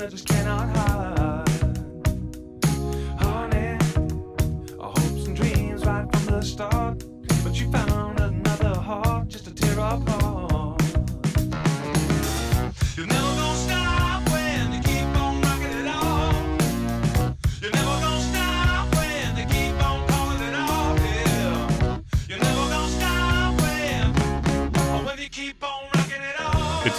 I just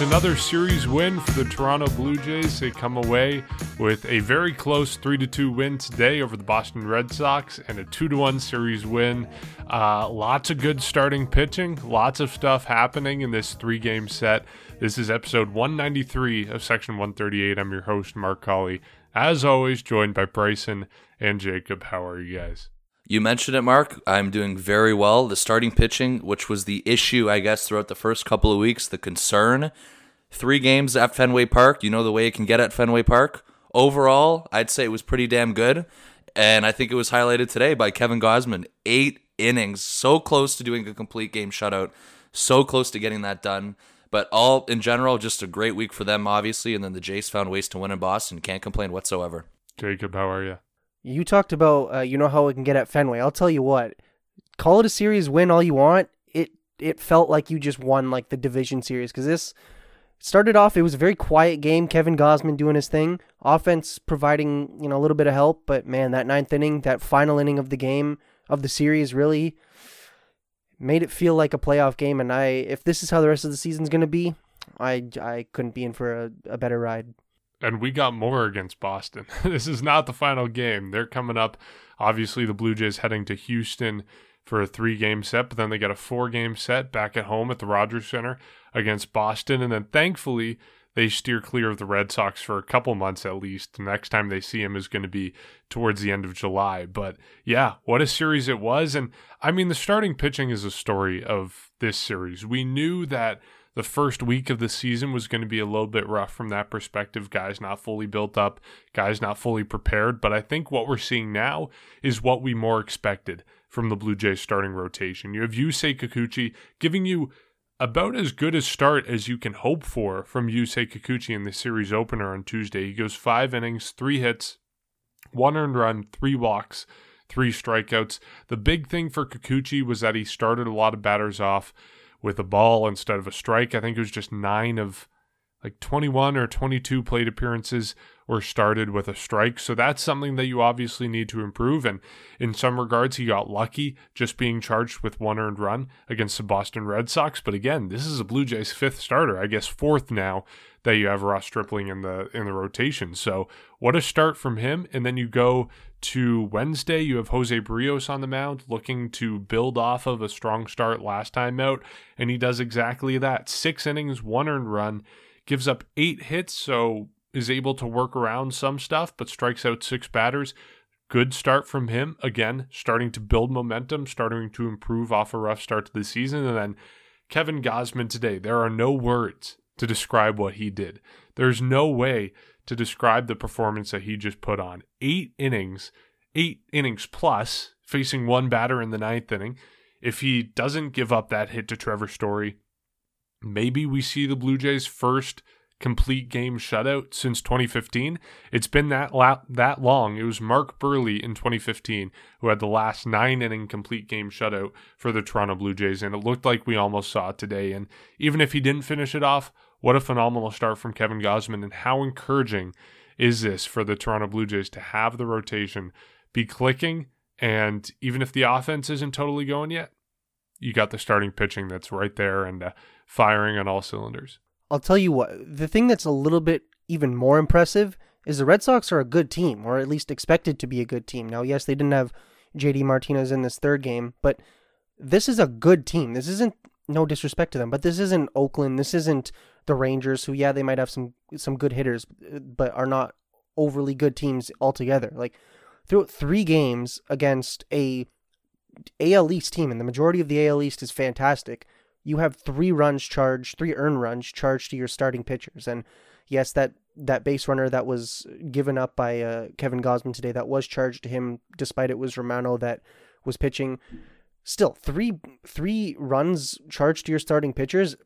another series win for the Toronto Blue Jays. They come away with a very close 3 2 win today over the Boston Red Sox and a 2 1 series win. Uh, lots of good starting pitching, lots of stuff happening in this three game set. This is episode 193 of Section 138. I'm your host, Mark Colley. As always, joined by Bryson and Jacob. How are you guys? You mentioned it, Mark. I'm doing very well. The starting pitching, which was the issue, I guess, throughout the first couple of weeks, the concern. Three games at Fenway Park. You know the way it can get at Fenway Park. Overall, I'd say it was pretty damn good. And I think it was highlighted today by Kevin Gausman. Eight innings, so close to doing a complete game shutout, so close to getting that done. But all in general, just a great week for them, obviously. And then the Jays found ways to win in Boston. Can't complain whatsoever. Jacob, how are you? You talked about uh, you know how it can get at Fenway. I'll tell you what. Call it a series win all you want. It it felt like you just won like the division series because this started off. It was a very quiet game. Kevin Gausman doing his thing. Offense providing you know a little bit of help, but man, that ninth inning, that final inning of the game of the series, really made it feel like a playoff game. And I, if this is how the rest of the season's gonna be, I I couldn't be in for a, a better ride. And we got more against Boston. this is not the final game. They're coming up. Obviously, the Blue Jays heading to Houston for a three game set, but then they got a four game set back at home at the Rogers Center against Boston. And then thankfully, they steer clear of the Red Sox for a couple months at least. The next time they see him is going to be towards the end of July. But yeah, what a series it was. And I mean, the starting pitching is a story of this series. We knew that the first week of the season was going to be a little bit rough from that perspective. Guys not fully built up, guys not fully prepared. But I think what we're seeing now is what we more expected from the Blue Jays starting rotation. You have Yusei Kikuchi giving you about as good a start as you can hope for from Yusei Kikuchi in the series opener on Tuesday. He goes five innings, three hits, one earned run, three walks, three strikeouts. The big thing for Kikuchi was that he started a lot of batters off with a ball instead of a strike. I think it was just nine of like 21 or 22 plate appearances were started with a strike. So that's something that you obviously need to improve. And in some regards, he got lucky just being charged with one earned run against the Boston Red Sox. But again, this is a Blue Jays fifth starter, I guess fourth now that you have Ross Stripling in the in the rotation. So what a start from him. And then you go to Wednesday, you have Jose Berrios on the mound looking to build off of a strong start last time out. And he does exactly that. Six innings, one earned run gives up eight hits, so is able to work around some stuff, but strikes out six batters. Good start from him. Again, starting to build momentum, starting to improve off a rough start to the season. And then Kevin Gausman today, there are no words to describe what he did. There's no way to describe the performance that he just put on. Eight innings, eight innings plus, facing one batter in the ninth inning. If he doesn't give up that hit to Trevor Story, maybe we see the Blue Jays' first complete game shutout since 2015. It's been that la- that long. It was Mark Buehrle in 2015 who had the last nine inning complete game shutout for the Toronto Blue Jays, and it looked like we almost saw it today. And even if he didn't finish it off, what a phenomenal start from Kevin Gausman, and how encouraging is this for the Toronto Blue Jays to have the rotation be clicking, and even if the offense isn't totally going yet, you got the starting pitching that's right there and uh, firing on all cylinders. I'll tell you what, the thing that's a little bit even more impressive is the Red Sox are a good team, or at least expected to be a good team. Now, yes, they didn't have JD Martinez in this third game, but this is a good team. This isn't no disrespect to them, but this isn't Oakland. This isn't the Rangers, who yeah, they might have some some good hitters, but are not overly good teams altogether. Like through three games against a AL East team, and the majority of the AL East is fantastic you have three runs charged, three earned runs charged to your starting pitchers. And yes, that that base runner that was given up by uh, Kevin Gausman today, that was charged to him, despite it was Romano that was pitching. Still, three three runs charged to your starting pitchers.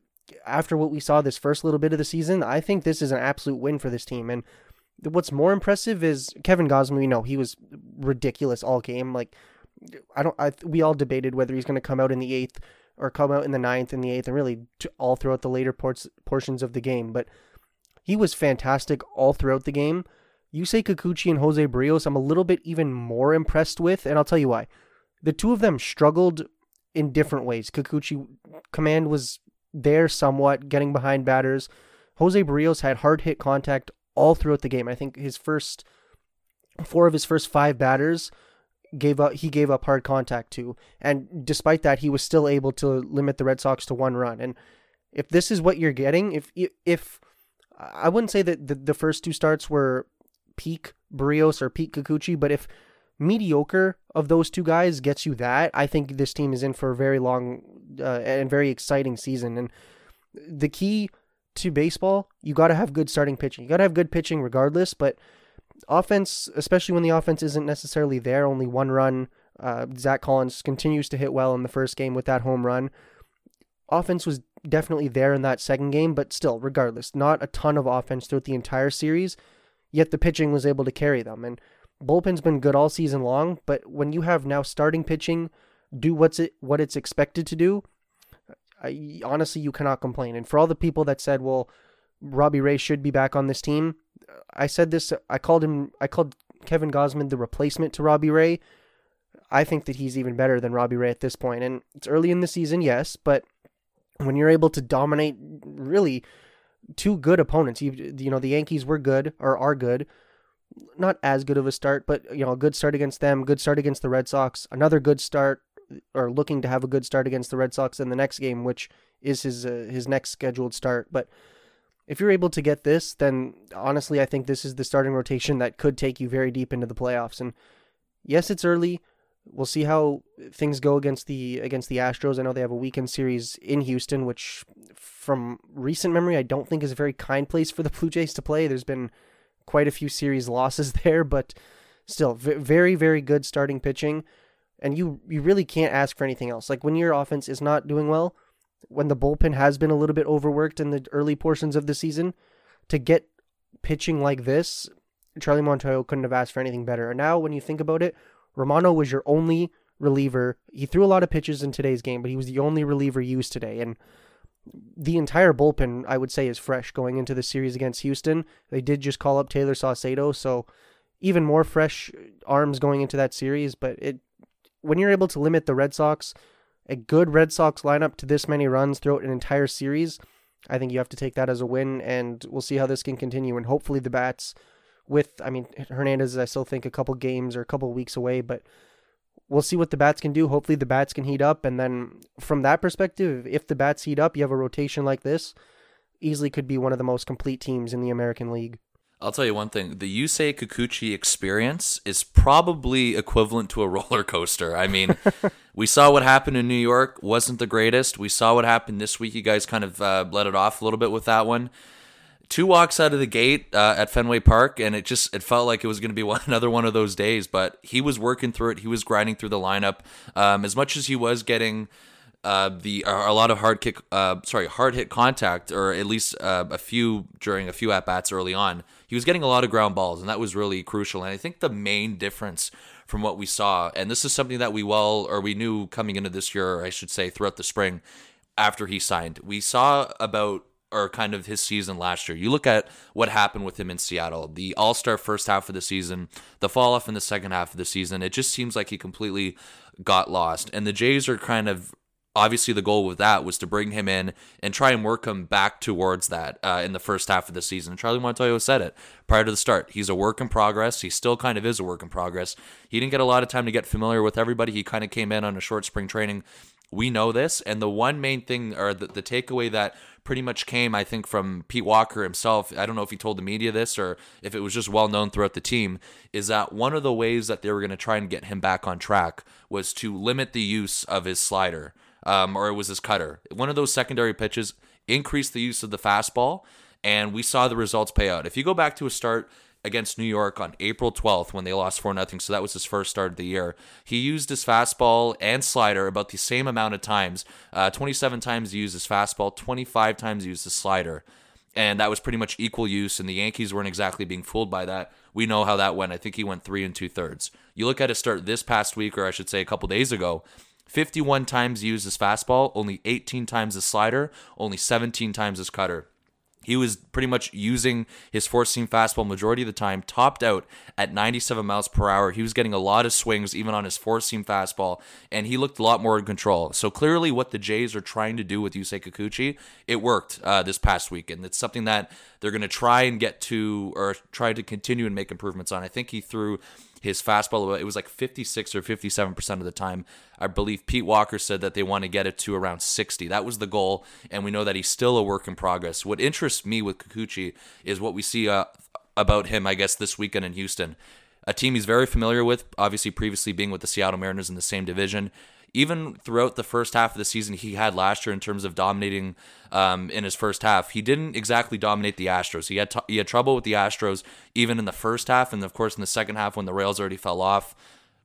After what we saw this first little bit of the season, I think this is an absolute win for this team. And What's more impressive is Kevin Gausman. We know he was ridiculous all game. Like I don't. I we all debated whether he's going to come out in the eighth or come out in the ninth and the eighth, and really all throughout the later ports, portions of the game. But he was fantastic all throughout the game. Yusei Kikuchi and Jose Berrios, I'm a little bit even more impressed with, and I'll tell you why. The two of them struggled in different ways. Kikuchi command was there somewhat, getting behind batters. Jose Berrios had hard hit contact all throughout the game. I think his first four of his first five batters gave up he gave up hard contact to. And despite that he was still able to limit the Red Sox to one run. And if this is what you're getting if if I wouldn't say that the, the first two starts were peak Berrios or peak Kikuchi but if mediocre of those two guys gets you that I think this team is in for a very long uh, and very exciting season. And the key to baseball you got to have good starting pitching. You got to have good pitching regardless but offense, especially when the offense isn't necessarily there, only one run. Uh, Zack Collins continues to hit well in the first game with that home run. Offense was definitely there in that second game, but still, regardless, not a ton of offense throughout the entire series. Yet the pitching was able to carry them, and bullpen's been good all season long. But when you have now starting pitching do what's it what it's expected to do, I, honestly, you cannot complain. And for all the people that said, "Well, Robbie Ray should be back on this team," I said this. I called him. I called Kevin Gausman the replacement to Robbie Ray. I think that he's even better than Robbie Ray at this point. And it's early in the season, yes, but when you're able to dominate really two good opponents, you, you know the Yankees were good or are good. Not as good of a start, but you know a good start against them, good start against the Red Sox, another good start or looking to have a good start against the Red Sox in the next game, which is his uh, his next scheduled start. But if you're able to get this, then honestly, I think this is the starting rotation that could take you very deep into the playoffs. And yes, it's early. We'll see how things go against the against the Astros. I know they have a weekend series in Houston, which, from recent memory, I don't think is a very kind place for the Blue Jays to play. There's been quite a few series losses there, but still, very very good starting pitching, and you you really can't ask for anything else. Like when your offense is not doing well, when the bullpen has been a little bit overworked in the early portions of the season, to get pitching like this, Charlie Montoyo couldn't have asked for anything better. And now, when you think about it, Romano was your only reliever. He threw a lot of pitches in today's game, but he was the only reliever used today. And the entire bullpen, I would say, is fresh going into the series against Houston. They did just call up Taylor Saucedo, so even more fresh arms going into that series. But it, when you're able to limit the Red Sox, a good Red Sox lineup to this many runs throughout an entire series, I think you have to take that as a win, and we'll see how this can continue. And hopefully, the bats with, I mean, Hernandez, I still think a couple games or a couple weeks away, but we'll see what the bats can do. Hopefully, the bats can heat up, and then from that perspective, if the bats heat up, you have a rotation like this, easily could be one of the most complete teams in the American League. I'll tell you one thing: the Yusei Kikuchi experience is probably equivalent to a roller coaster. I mean, we saw what happened in New York; wasn't the greatest. We saw what happened this week. You guys kind of uh, let it off a little bit with that one. Two walks out of the gate uh, at Fenway Park, and it just it felt like it was going to be one, another one of those days. But he was working through it. He was grinding through the lineup. Um, as much as he was getting uh, the a lot of hard kick, uh, sorry, hard hit contact, or at least uh, a few during a few at bats early on. He was getting a lot of ground balls, and that was really crucial. And I think the main difference from what we saw, and this is something that we well or we knew coming into this year, I should say, throughout the spring, after he signed, we saw about or kind of his season last year. You look at what happened with him in Seattle, the All Star first half of the season, the fall off in the second half of the season. It just seems like he completely got lost. And the Jays are kind of obviously the goal with that was to bring him in and try and work him back towards that uh, in the first half of the season. Charlie Montoyo said it prior to the start. He's a work in progress. He still kind of is a work in progress. He didn't get a lot of time to get familiar with everybody. He kind of came in on a short spring training. We know this. And the one main thing or the, the takeaway that pretty much came, I think, from Pete Walker himself. I don't know if he told the media this or if it was just well known throughout the team. Is that one of the ways that they were going to try and get him back on track was to limit the use of his slider um, or it was his cutter. One of those secondary pitches increased the use of the fastball, and we saw the results pay out. If you go back to a start against New York on April 12th when they lost 4 0, so that was his first start of the year, he used his fastball and slider about the same amount of times. Uh, 27 times he used his fastball, 25 times he used his slider. and that was pretty much equal use. And the Yankees weren't exactly being fooled by that. We know how that went. I think he went three and two thirds. You look at his start this past week, or I should say, a couple days ago. 51 times used his fastball, only 18 times his slider, only 17 times his cutter. He was pretty much using his four seam fastball majority of the time, topped out at 97 miles per hour. He was getting a lot of swings, even on his four seam fastball, and he looked a lot more in control. So clearly, what the Jays are trying to do with Yusei Kikuchi, it worked uh, this past weekend. it's something that they're going to try and get to, or try to continue and make improvements on. I think he threw his fastball it was like 56 or 57% of the time. I believe pete walker said that they want to get it to around 60 that was the goal and we know that he's still a work in progress. What interests me with kikuchi is what we see uh, about him i guess this weekend in houston. A team he's very familiar with obviously previously being with the seattle mariners in the same division even throughout the first half of the season he had last year in terms of dominating um, in his first half, he didn't exactly dominate the Astros. He had t- he had trouble with the Astros even in the first half, and of course in the second half when the rails already fell off,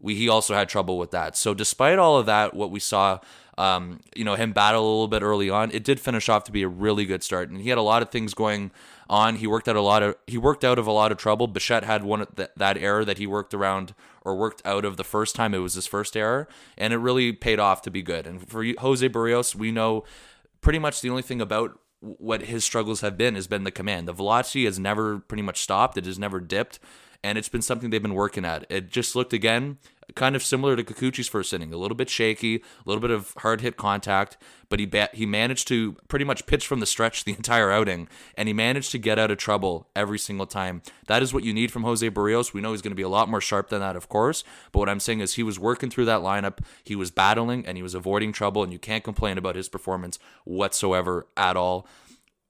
we he also had trouble with that. So despite all of that, what we saw. Um, you know him battle a little bit early on. It did finish off to be a really good start, and he had a lot of things going on. He worked out a lot of he worked out of a lot of trouble. Bichette had one that that error that he worked around or worked out of the first time it was his first error, and it really paid off to be good. And for Jose Berrios, we know pretty much the only thing about what his struggles have been has been the command. The velocity has never pretty much stopped. It has never dipped, and it's been something they've been working at. It just looked again kind of similar to Kikuchi's first inning, a little bit shaky, a little bit of hard hit contact, but he ba- he managed to pretty much pitch from the stretch the entire outing, and he managed to get out of trouble every single time. That is what you need from Jose Berrios. We know he's going to be a lot more sharp than that, of course, but what I'm saying is he was working through that lineup, he was battling, and he was avoiding trouble, and you can't complain about his performance whatsoever at all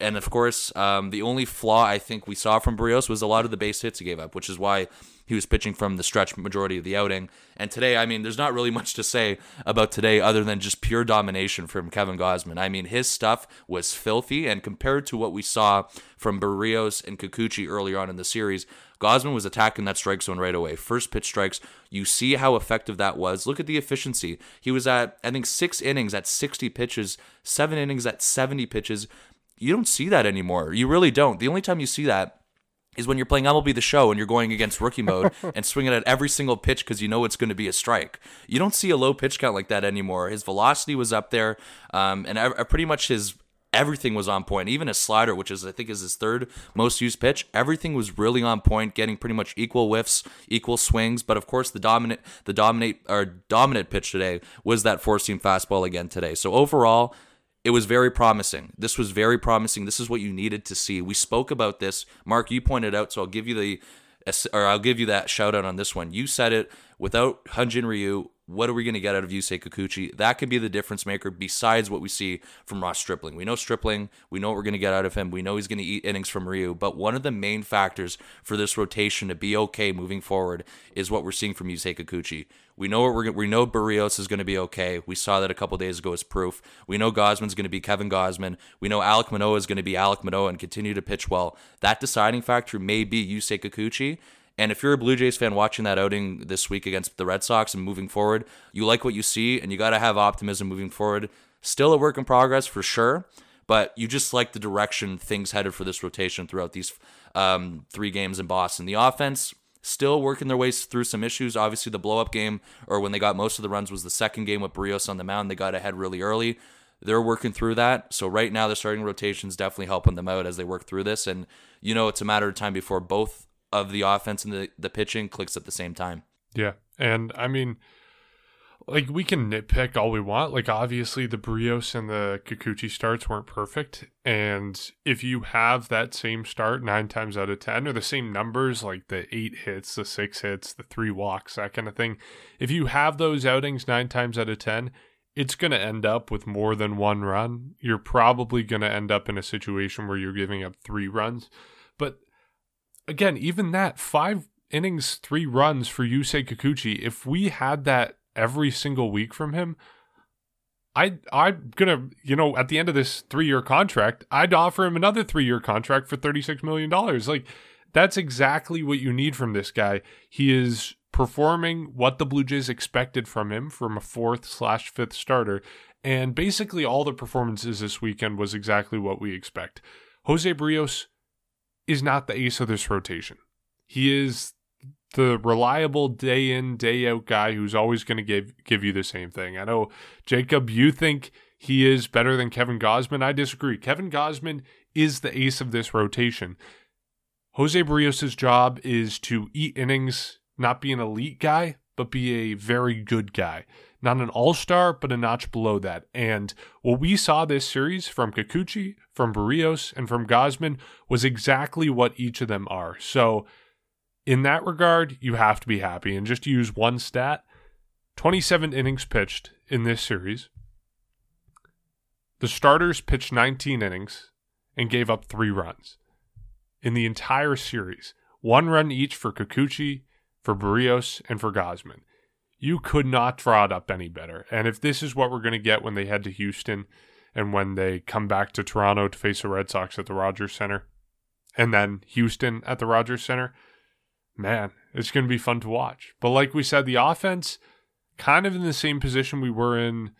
and of course, um, the only flaw I think we saw from Berrios was a lot of the base hits he gave up, which is why he was pitching from the stretch majority of the outing. And today, I mean, there's not really much to say about today other than just pure domination from Kevin Gausman. I mean, his stuff was filthy, and compared to what we saw from Berrios and Kikuchi earlier on in the series, Gausman was attacking that strike zone right away. First pitch strikes. You see how effective that was. Look at the efficiency. He was at, I think, six innings at 60 pitches, seven innings at 70 pitches. You don't see that anymore. You really don't. The only time you see that is when you're playing MLB the Show and you're going against rookie mode and swinging at every single pitch because you know it's going to be a strike. You don't see a low pitch count like that anymore. His velocity was up there, um, and I, I pretty much his everything was on point. Even his slider, which is I think is his third most used pitch, everything was really on point, getting pretty much equal whiffs, equal swings. But of course, the dominant the dominate or dominant pitch today was that four seam fastball again today. So overall it was very promising. This was very promising. This is what you needed to see. We spoke about this. Mark, you pointed out, so I'll give you the or I'll give you that shout out on this one. You said it without Hyun-Jin Ryu, what are we going to get out of Yusei Kikuchi? That could be the difference maker besides what we see from Ross Stripling. We know Stripling, we know what we're going to get out of him. We know he's going to eat innings from Ryu, but one of the main factors for this rotation to be okay moving forward is what we're seeing from Yusei Kikuchi. We know what we're we know Berrios is going to be okay. We saw that a couple days ago as proof. We know Gausman's going to be Kevin Gausman. We know Alek Manoah is going to be Alek Manoah and continue to pitch well. That deciding factor may be Yusei Kikuchi. And if you're a Blue Jays fan watching that outing this week against the Red Sox and moving forward, you like what you see and you got to have optimism moving forward. Still a work in progress for sure, but you just like the direction things headed for this rotation throughout these um, three games in Boston. The offense still working their ways through some issues. Obviously, the blow up game or when they got most of the runs was the second game with Berrios on the mound. They got ahead really early. They're working through that. So right now, the starting rotation is definitely helping them out as they work through this. And you know, it's a matter of time before both of the offense and the, the pitching clicks at the same time. Yeah. And I mean, like we can nitpick all we want. Like obviously the Berrios and the Kikuchi starts weren't perfect. And if you have that same start nine times out of ten, or the same numbers, like the eight hits, the six hits, the three walks, that kind of thing, if you have those outings nine times out of ten, it's going to end up with more than one run. You're probably going to end up in a situation where you're giving up three runs. Again, even that five innings, three runs for Yusei Kikuchi, if we had that every single week from him, I I'm gonna you know at the end of this three year contract, I'd offer him another three year contract for thirty six million dollars. Like that's exactly what you need from this guy. He is performing what the Blue Jays expected from him from a fourth slash fifth starter, and basically all the performances this weekend was exactly what we expect. Jose Berrios is not the ace of this rotation. He is the reliable day in day out guy who's always going to give give you the same thing. I know Jacob, you think he is better than Kevin Gausman. I disagree. Kevin Gausman is the ace of this rotation. Jose Berrios' job is to eat innings, not be an elite guy, but be a very good guy. Not an all star, but a notch below that. And what we saw this series from Kikuchi, from Berrios, and from Gausman was exactly what each of them are. So, in that regard, you have to be happy. And just to use one stat 27 innings pitched in this series. The starters pitched 19 innings and gave up three runs in the entire series. One run each for Kikuchi, for Berrios, and for Gausman. You could not draw it up any better. And if this is what we're going to get when they head to Houston and when they come back to Toronto to face the Red Sox at the Rogers Center, and then Houston at the Rogers Center, man, it's going to be fun to watch. But like we said, the offense kind of in the same position we were in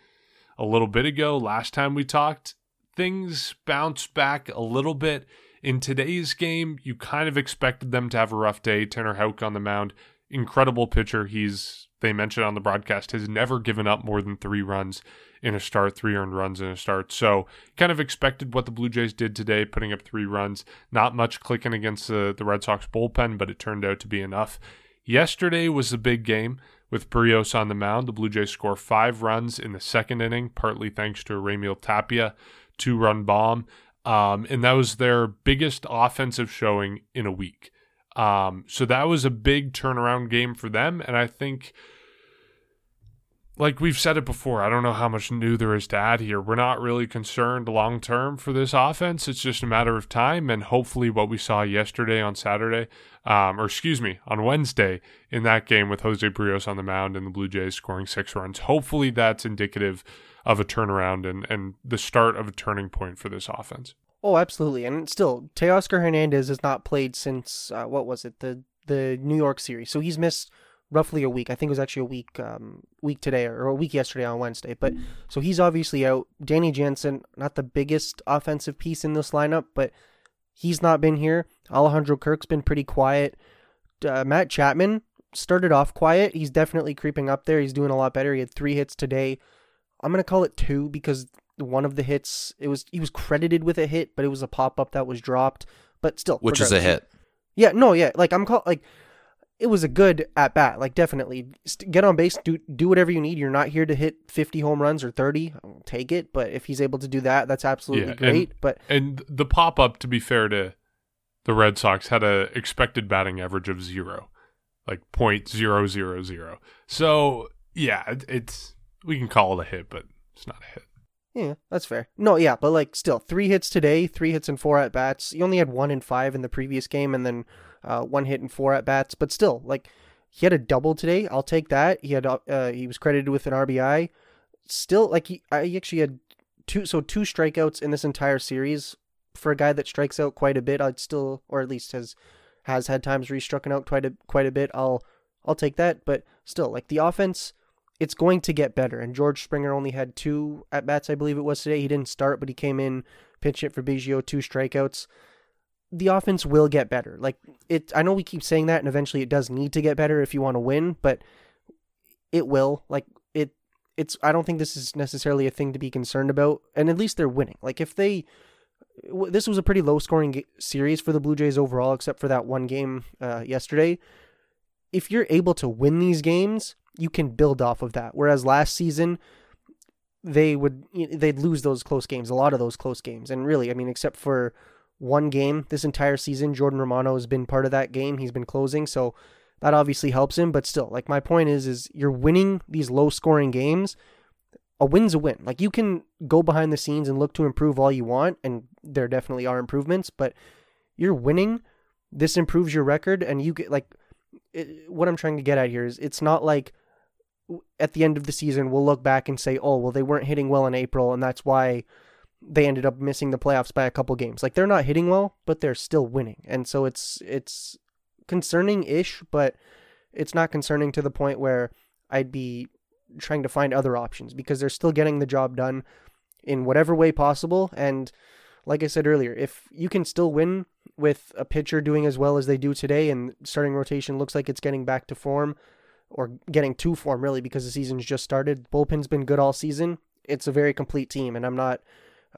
a little bit ago last time we talked. Things bounce back a little bit. In today's game, you kind of expected them to have a rough day. Tanner Houck on the mound, incredible pitcher. He's they mentioned on the broadcast has never given up more than three runs in a start, three earned runs in a start. So kind of expected what the Blue Jays did today, putting up three runs. Not much clicking against the, the Red Sox bullpen, but it turned out to be enough. Yesterday was the big game with Berrios on the mound. The Blue Jays score five runs in the second inning, partly thanks to a Raimel Tapia two run bomb. Um, and that was their biggest offensive showing in a week. Um, so that was a big turnaround game for them. And I think, like we've said it before, I don't know how much new there is to add here. We're not really concerned long term for this offense. It's just a matter of time. And hopefully, what we saw yesterday on Saturday, um, or excuse me, on Wednesday in that game with Jose Berrios on the mound and the Blue Jays scoring six runs, hopefully that's indicative of a turnaround and, and the start of a turning point for this offense. Oh, absolutely. And still, Teoscar Hernandez has not played since uh, what was it the the New York series. So he's missed roughly a week. I think it was actually a week um, week today or a week yesterday on Wednesday. But so he's obviously out. Danny Jansen, not the biggest offensive piece in this lineup, but he's not been here. Alejandro Kirk's been pretty quiet. Uh, Matt Chapman started off quiet. He's definitely creeping up there. He's doing a lot better. He had three hits today. I'm gonna call it two because one of the hits it was he was credited with a hit, but it was a pop up that was dropped. But still, Which is a hit. Yeah, no, yeah, like I'm call like it was a good at bat. Like definitely St- get on base, do do whatever you need. You're not here to hit 50 home runs or 30. I'll take it, but if he's able to do that, that's absolutely Yeah, great. but And the pop up, to be fair to the Red Sox, had a expected batting average of zero, like point zero zero zero. So yeah, it, it's we can call it a hit, but it's not a hit. Yeah, that's fair. No, yeah, but like still, three hits today, three hits and four at bats. He only had one in five in the previous game, and then uh, one hit and four at bats. But still, like he had a double today. I'll take that. He had uh, he was credited with an RBI. Still, like he actually had two, so two strikeouts in this entire series for a guy that strikes out quite a bit. I'd still, or at least has has had times where he's struck out quite a quite a bit. I'll I'll take that. But still, like the offense it's going to get better. And George Springer only had two at bats, I believe it was today. He didn't start, but he came in, pitched hit for Biggio, two strikeouts. The offense will get better. Like it, I know we keep saying that, and eventually it does need to get better if you want to win, but it will. Like it, it's. I don't think this is necessarily a thing to be concerned about. And at least they're winning. Like if they, this was a pretty low scoring series for the Blue Jays overall, except for that one game uh, yesterday. If you're able to win these games, you can build off of that. Whereas last season, they would they'd lose those close games, a lot of those close games. And really, I mean, except for one game this entire season, Jordan Romano has been part of that game. He's been closing, so that obviously helps him. But still, like my point is, is you're winning these low scoring games. A win's a win. Like you can go behind the scenes and look to improve all you want, and there definitely are improvements. But you're winning. This improves your record, and you get like it, what I'm trying to get at here is it's not like at the end of the season we'll look back and say, "Oh, well they weren't hitting well in April and that's why they ended up missing the playoffs by a couple games." Like they're not hitting well, but they're still winning. And so it's it's concerning-ish, but it's not concerning to the point where I'd be trying to find other options because they're still getting the job done in whatever way possible and like I said earlier, if you can still win with a pitcher doing as well as they do today and starting rotation looks like it's getting back to form or getting to form really because the season's just started. Bullpen's been good all season. It's a very complete team and I'm not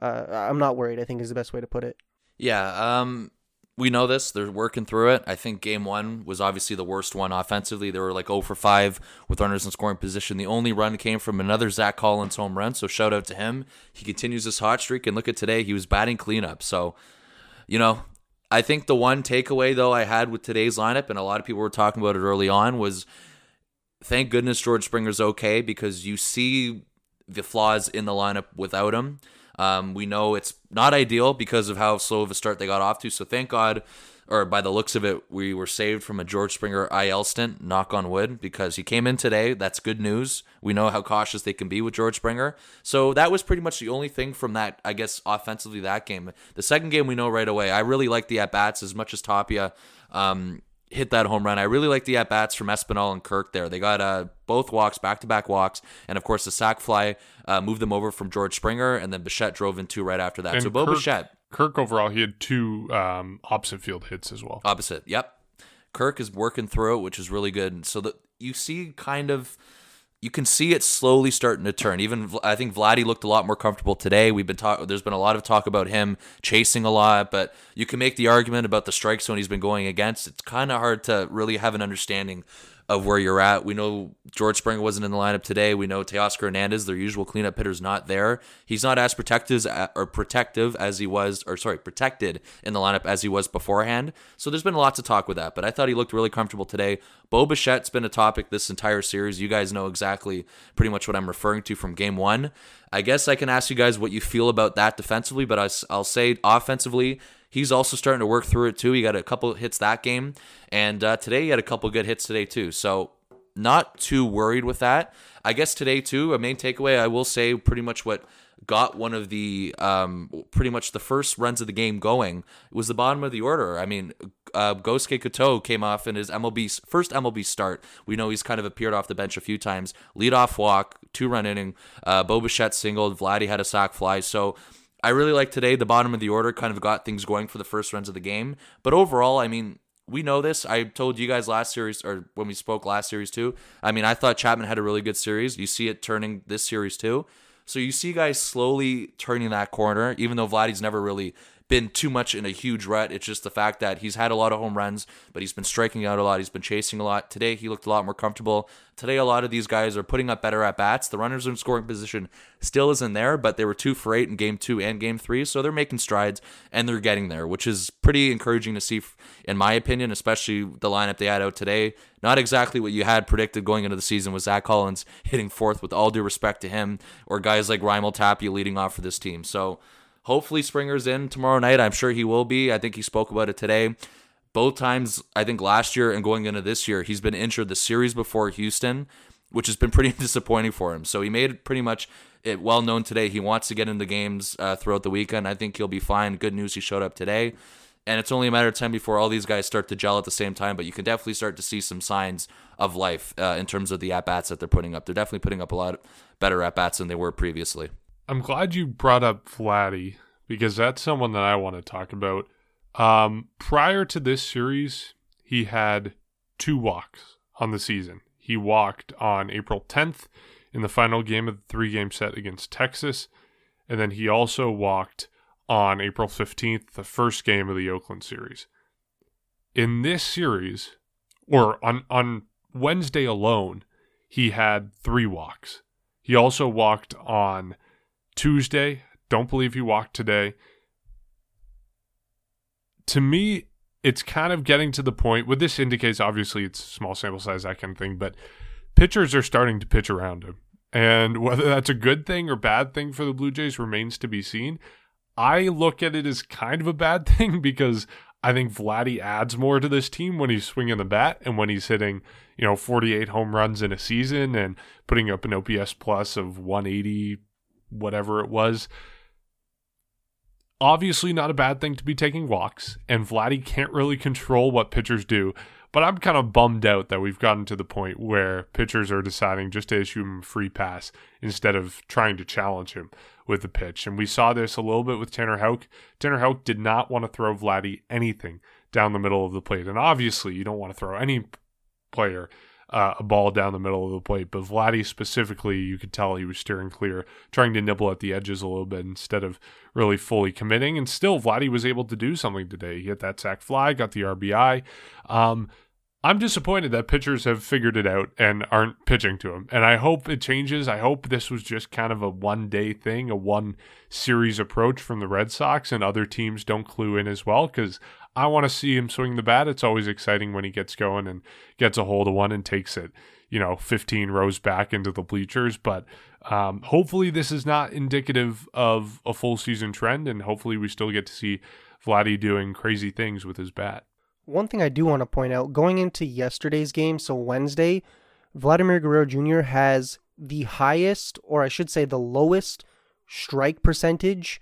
uh, I'm not worried, I think is the best way to put it. Yeah, um, we know this. They're working through it. I think game one was obviously the worst one offensively. They were like 0 for 5 with runners in scoring position. The only run came from another Zack Collins home run, so shout out to him. He continues his hot streak, and look at today. He was batting cleanup. So, you know, I think the one takeaway, though, I had with today's lineup, and a lot of people were talking about it early on, was thank goodness George Springer's okay because you see the flaws in the lineup without him. Um, we know it's not ideal because of how slow of a start they got off to. So thank God, or by the looks of it, we were saved from a George Springer IL stint. Knock on wood, because he came in today. That's good news. We know how cautious they can be with George Springer. So that was pretty much the only thing from that, I guess, offensively that game. The second game we know right away. I really like the at bats as much as Tapia. Um, hit that home run. I really like the at bats from Espinal and Kirk there. They got uh, both walks, back to back walks, and of course the sac fly uh, moved them over from George Springer, and then Bichette drove in two right after that. And so Bo Kirk- Bichette, Kirk overall, he had two um, opposite field hits as well. opposite. Yep, Kirk is working through it, which is really good. And so that you see kind of. You can see it slowly starting to turn. Even I think Vladdy looked a lot more comfortable today. We've been talk. There's been a lot of talk about him chasing a lot, but you can make the argument about the strike zone he's been going against. It's kind of hard to really have an understanding of where you're at. We know George Springer wasn't in the lineup today. We know Teoscar Hernandez, their usual cleanup hitter, is not there. He's not as protective as, uh, or protective as he was, or sorry, protected in the lineup as he was beforehand. So there's been a lot to talk with that. But I thought he looked really comfortable today. Bo Bichette's been a topic this entire series. You guys know exactly pretty much what I'm referring to from game one. I guess I can ask you guys what you feel about that defensively, but I, I'll say offensively, he's also starting to work through it too. He got a couple hits that game, and uh, today he had a couple good hits today too. So not too worried with that. I guess today too, a main takeaway I will say pretty much what got one of the um pretty much the first runs of the game going was the bottom of the order. I mean, uh, Gosuke Katoh came off in his MLB first MLB start. We know he's kind of appeared off the bench a few times. Lead off walk, two run inning. Uh, Bichette singled. Vladdy had a sac fly. So I really like today. The bottom of the order kind of got things going for the first runs of the game. But overall, I mean, we know this. I told you guys last series, or when we spoke last series too. I mean, I thought Chapman had a really good series. You see it turning this series too. So you see guys slowly turning that corner, even though Vladdy's never really been too much in a huge rut. It's just the fact that he's had a lot of home runs, but he's been striking out a lot. He's been chasing a lot. Today he looked a lot more comfortable. Today a lot of these guys are putting up better at bats. The runners in scoring position still isn't there, but they were two for eight in game two and game three, so they're making strides and they're getting there, which is pretty encouraging to see, in my opinion, especially the lineup they had out today. Not exactly what you had predicted going into the season with Zack Collins hitting fourth, with all due respect to him, or guys like Raimel Tapia leading off for this team. So hopefully Springer's in tomorrow night. I'm sure he will be. I think he spoke about it today. Both times, I think last year and going into this year, he's been injured the series before Houston, which has been pretty disappointing for him. So he made pretty much it well known today. He wants to get into games uh, throughout the weekend. I think he'll be fine. Good news, he showed up today. And it's only a matter of time before all these guys start to gel at the same time. But you can definitely start to see some signs of life uh, in terms of the at bats that they're putting up. They're definitely putting up a lot better at bats than they were previously. I'm glad you brought up Vladdy because that's someone that I want to talk about. Um, prior to this series, he had two walks on the season. He walked on April 10th in the final game of the three game set against Texas. And then he also walked on April 15th, the first game of the Oakland series. In this series, or on, on Wednesday alone, he had three walks. He also walked on Tuesday. Don't believe he walked today. To me, it's kind of getting to the point. What this indicates, obviously, it's small sample size, that kind of thing, but pitchers are starting to pitch around him. And whether that's a good thing or bad thing for the Blue Jays remains to be seen. I look at it as kind of a bad thing because I think Vladdy adds more to this team when he's swinging the bat and when he's hitting, you know, 48 home runs in a season and putting up an OPS plus of 180, whatever it was. Obviously, not a bad thing to be taking walks, and Vladdy can't really control what pitchers do. But I'm kind of bummed out that we've gotten to the point where pitchers are deciding just to issue him a free pass instead of trying to challenge him with the pitch. And we saw this a little bit with Tanner Houck. Tanner Houck did not want to throw Vladdy anything down the middle of the plate. And obviously, you don't want to throw any player uh, a ball down the middle of the plate. But Vladdy specifically, you could tell he was steering clear, trying to nibble at the edges a little bit instead of really fully committing. And still, Vladdy was able to do something today. He hit that sac fly, got the RBI. Um, I'm disappointed that pitchers have figured it out and aren't pitching to him. And I hope it changes. I hope this was just kind of a one day thing, a one series approach from the Red Sox, and other teams don't clue in as well because I want to see him swing the bat. It's always exciting when he gets going and gets a hold of one and takes it, you know, 15 rows back into the bleachers. But um, hopefully, this is not indicative of a full season trend, and hopefully, we still get to see Vladdy doing crazy things with his bat. One thing I do want to point out going into yesterday's game, so Wednesday, Vladimir Guerrero Jr. has the highest, or I should say the lowest, strike percentage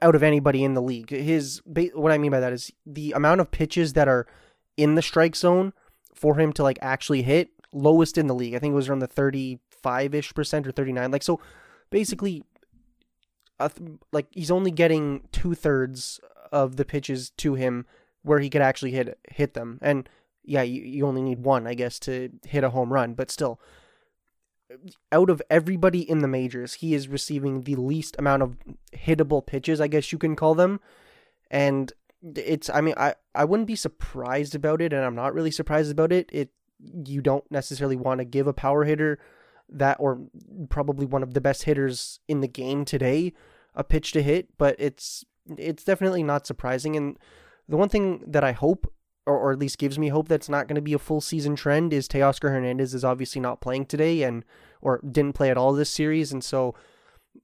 out of anybody in the league. His what I mean by that is the amount of pitches that are in the strike zone for him to like actually hit lowest in the league. I think it was around the 35ish percent or 39. Like so basically like he's only getting two thirds of the pitches to him where he could actually hit hit them. And yeah, you, you only need one, I guess, to hit a home run, but still out of everybody in the majors, he is receiving the least amount of hittable pitches, I guess you can call them. And it's I mean, I, I wouldn't be surprised about it, and I'm not really surprised about it. It you don't necessarily want to give a power hitter that or probably one of the best hitters in the game today a pitch to hit, but it's it's definitely not surprising. And the one thing that I hope, or, or at least gives me hope that's not going to be a full season trend, is Teoscar Hernandez is obviously not playing today and or didn't play at all this series, and so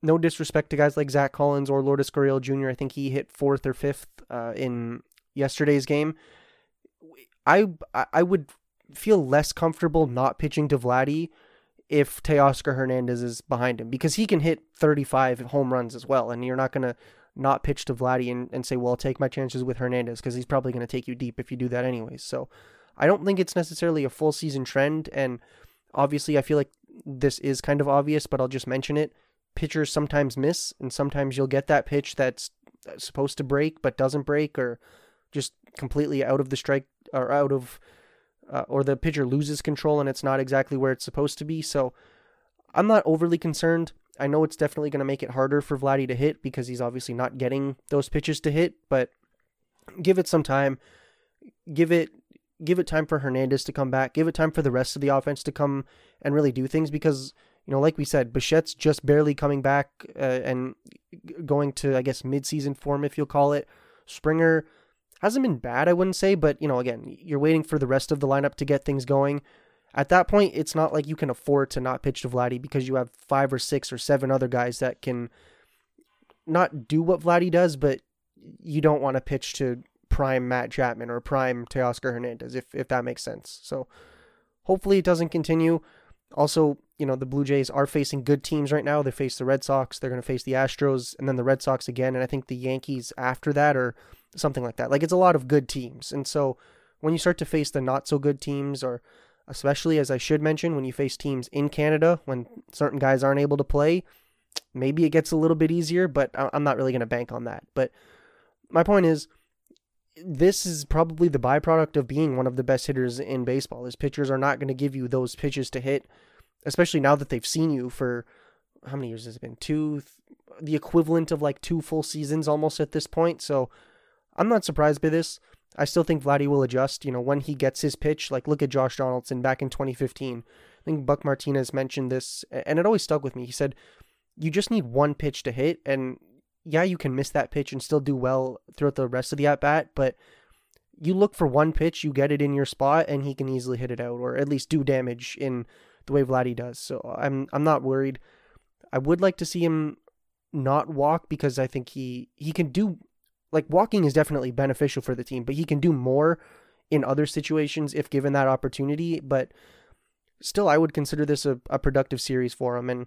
no disrespect to guys like Zack Collins or Lourdes Gurriel Jr. I think he hit fourth or fifth uh, in yesterday's game. I I would feel less comfortable not pitching to Vladdy if Teoscar Hernandez is behind him because he can hit 35 home runs as well, and you're not gonna not pitch to Vladdy and, and say, well, I'll take my chances with Hernandez because he's probably going to take you deep if you do that anyways. So I don't think it's necessarily a full season trend. And obviously, I feel like this is kind of obvious, but I'll just mention it. Pitchers sometimes miss, and sometimes you'll get that pitch that's supposed to break but doesn't break, or just completely out of the strike or out of, uh, or the pitcher loses control and it's not exactly where it's supposed to be. So I'm not overly concerned. I know it's definitely going to make it harder for Vladdy to hit because he's obviously not getting those pitches to hit, but give it some time. Give it give it time for Hernandez to come back. Give it time for the rest of the offense to come and really do things because you know, like we said, Bichette's just barely coming back uh, and going to I guess mid-season form if you'll call it. Springer hasn't been bad, I wouldn't say, but you know, again, you're waiting for the rest of the lineup to get things going. At that point, it's not like you can afford to not pitch to Vladdy because you have five or six or seven other guys that can not do what Vladdy does, but you don't want to pitch to prime Matt Chapman or prime Teoscar Hernandez, if, if that makes sense. So hopefully it doesn't continue. Also, you know, the Blue Jays are facing good teams right now. They face the Red Sox, they're going to face the Astros, and then the Red Sox again, and I think the Yankees after that or something like that. Like it's a lot of good teams. And so when you start to face the not so good teams or especially as I should mention when you face teams in Canada when certain guys aren't able to play, maybe it gets a little bit easier, but I'm not really going to bank on that. But my point is this is probably the byproduct of being one of the best hitters in baseball. Is pitchers are not going to give you those pitches to hit, especially now that they've seen you for how many years has it been? Two, the equivalent of like two full seasons almost at this point. So I'm not surprised by this. I still think Vladdy will adjust. You know, when he gets his pitch, like look at Josh Donaldson back in 2015. I think Buck Martinez mentioned this, and it always stuck with me. He said, "You just need one pitch to hit, and yeah, you can miss that pitch and still do well throughout the rest of the at bat, but." You look for one pitch, you get it in your spot, and he can easily hit it out, or at least do damage in the way Vladdy does. So I'm I'm not worried. I would like to see him not walk because I think he he can do like walking is definitely beneficial for the team, but he can do more in other situations if given that opportunity. But still, I would consider this a, a productive series for him. And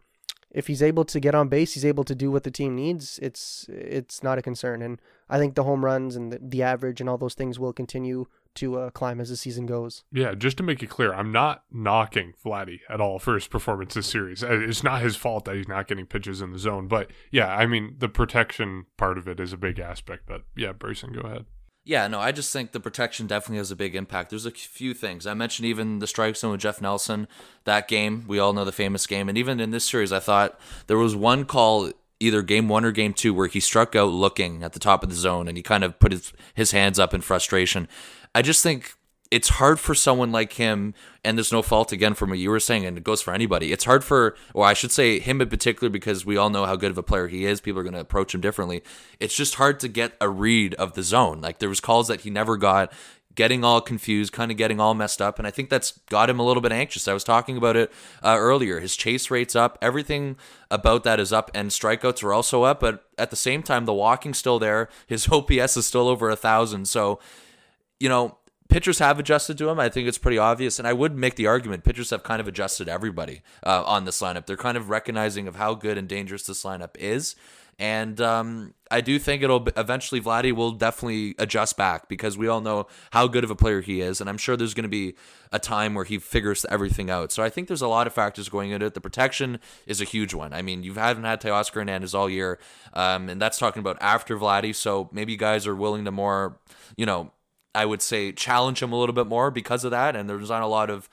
if he's able to get on base, he's able to do what the team needs. It's it's not a concern. And I think the home runs and the, the average and all those things will continue to uh, climb as the season goes. Yeah, just to make it clear, I'm not knocking Vladdy at all for his performance this series. Uh, It's not his fault that he's not getting pitches in the zone. But yeah, I mean, the protection part of it is a big aspect. But yeah, Bryson, go ahead. Yeah, no, I just think the protection definitely has a big impact. There's a few things. I mentioned even the strike zone with Jeff Nelson, that game. We all know the famous game. And even in this series, I thought there was one call, either game one or game two, where he struck out looking at the top of the zone and he kind of put his, his hands up in frustration. I just think it's hard for someone like him, and there's no fault again from what you were saying, and it goes for anybody. It's hard for, or I should say him in particular, because we all know how good of a player he is. People are going to approach him differently. It's just hard to get a read of the zone. Like there was calls that he never got, getting all confused, kind of getting all messed up, and I think that's got him a little bit anxious. I was talking about it uh, earlier. His chase rate's up, everything about that is up, and strikeouts are also up. But at the same time, the walking's still there. His OPS is still over a thousand. So, you know pitchers have adjusted to him. I think it's pretty obvious, and I would make the argument pitchers have kind of adjusted everybody uh, on this lineup. They're kind of recognizing of how good and dangerous this lineup is, and um, I do think it'll eventually Vladdy will definitely adjust back because we all know how good of a player he is, and I'm sure there's going to be a time where he figures everything out. So I think there's a lot of factors going into it. The protection is a huge one. I mean, you haven't had Teoscar Hernandez all year, um, and that's talking about after Vladdy. So maybe guys are willing to more, you know I would say challenge him a little bit more because of that. And there's not a lot of,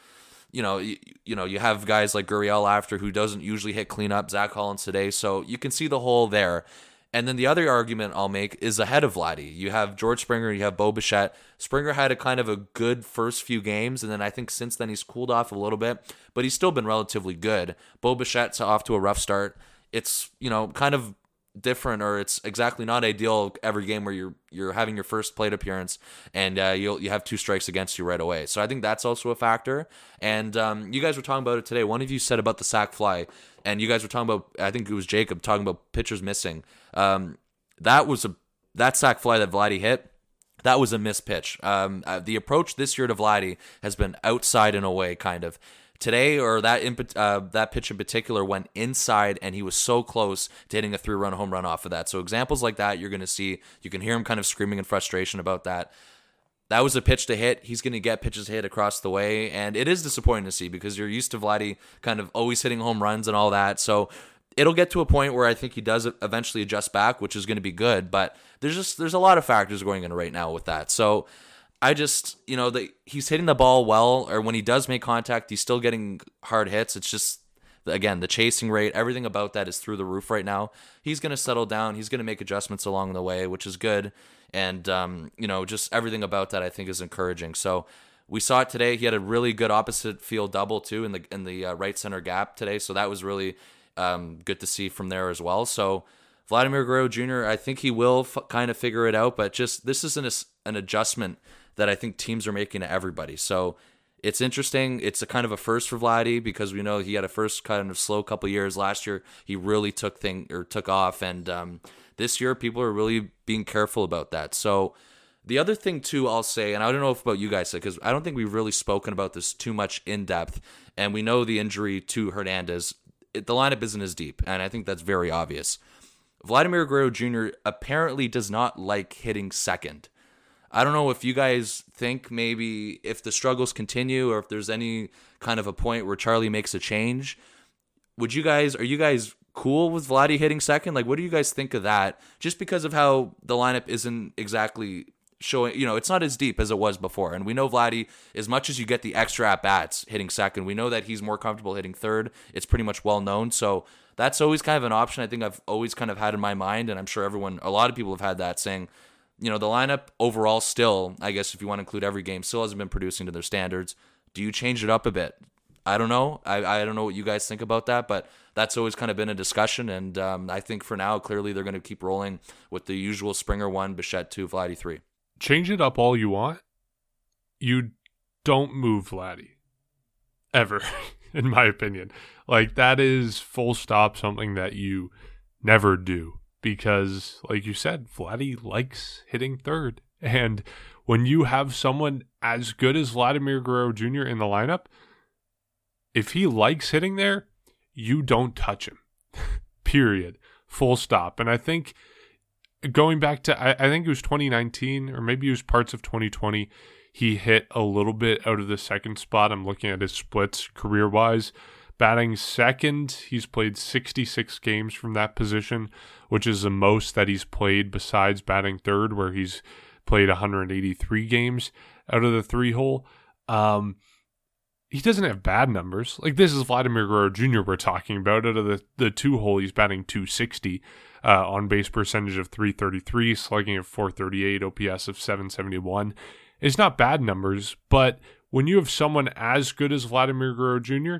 you know, you, you know, you have guys like Gurriel after who doesn't usually hit cleanup, Zack Collins today. So you can see the hole there. And then the other argument I'll make is ahead of Vladdy. You have George Springer, you have Bo Bichette. Springer had a kind of a good first few games, and then I think since then he's cooled off a little bit, but he's still been relatively good. Bo Bichette's off to a rough start. It's, you know, kind of different or it's exactly not ideal every game where you're you're having your first plate appearance and uh, you'll you have two strikes against you right away. So I think that's also a factor. And um, you guys were talking about it today. One of you said about the sac fly, and you guys were talking about I think it was Jacob talking about pitchers missing. Um, that was a that sac fly that Vladdy hit. That was a missed pitch. Um, uh, the approach this year to Vladdy has been outside and away, kind of today or that in, uh, that pitch in particular went inside and he was so close to hitting a three run home run off of that. So examples like that you're going to see. You can hear him kind of screaming in frustration about that. That was a pitch to hit. He's going to get pitches hit across the way, and it is disappointing to see because you're used to Vladdy kind of always hitting home runs and all that. So it'll get to a point where I think he does eventually adjust back, which is going to be good. But there's just there's a lot of factors going in right now with that. So I just, you know, the, he's hitting the ball well, or when he does make contact, he's still getting hard hits. It's just, again, the chasing rate, everything about that is through the roof right now. He's going to settle down. He's going to make adjustments along the way, which is good. And, um, you know, just everything about that I think is encouraging. So we saw it today. He had a really good opposite field double, too, in the, in the uh, right center gap today. So that was really um, good to see from there as well. So, Vladimir Guerrero Jr., I think he will f- kind of figure it out, but just this is an, an adjustment that I think teams are making to everybody. So it's interesting. It's a kind of a first for Vladdy because we know he had a first kind of slow couple years last year. He really took thing or took off, and um, this year people are really being careful about that. So the other thing too, I'll say, and I don't know if about you guys because I don't think we've really spoken about this too much in depth, and we know the injury to Hernandez. It, the lineup isn't as deep, and I think that's very obvious. Vladimir Guerrero Jr. apparently does not like hitting second. I don't know if you guys think maybe if the struggles continue or if there's any kind of a point where Charlie makes a change. Would you guys are you guys cool with Vladdy hitting second? Like what do you guys think of that? Just because of how the lineup isn't exactly showing, you know, it's not as deep as it was before. And we know Vladdy, as much as you get the extra at bats hitting second, we know that he's more comfortable hitting third. It's pretty much well known. So that's always kind of an option I think I've always kind of had in my mind. And I'm sure everyone, a lot of people have had that saying, you know, the lineup overall still, I guess if you want to include every game, still hasn't been producing to their standards. Do you change it up a bit? I don't know. I, I don't know what you guys think about that, but that's always kind of been a discussion. And um, I think for now, clearly they're going to keep rolling with the usual Springer one, Bichette two, Vladdy three. Change it up all you want. You don't move Vladdy. Ever, in my opinion. Like, that is full stop something that you never do because, like you said, Vladdy likes hitting third. And when you have someone as good as Vladimir Guerrero Jr. in the lineup, if he likes hitting there, you don't touch him. Period. Full stop. And I think going back to, I, I think it was 2019 or maybe it was parts of 2020, he hit a little bit out of the second spot. I'm looking at his splits career wise. Batting second, he's played 66 games from that position, which is the most that he's played besides batting third, where he's played 183 games out of the three hole. Um, he doesn't have bad numbers. Like this is Vladimir Guerrero Jr. we're talking about. Out of the, the two hole, he's batting 260, uh, on base percentage of 333, slugging of 438, OPS of 771. It's not bad numbers, but when you have someone as good as Vladimir Guerrero Jr.,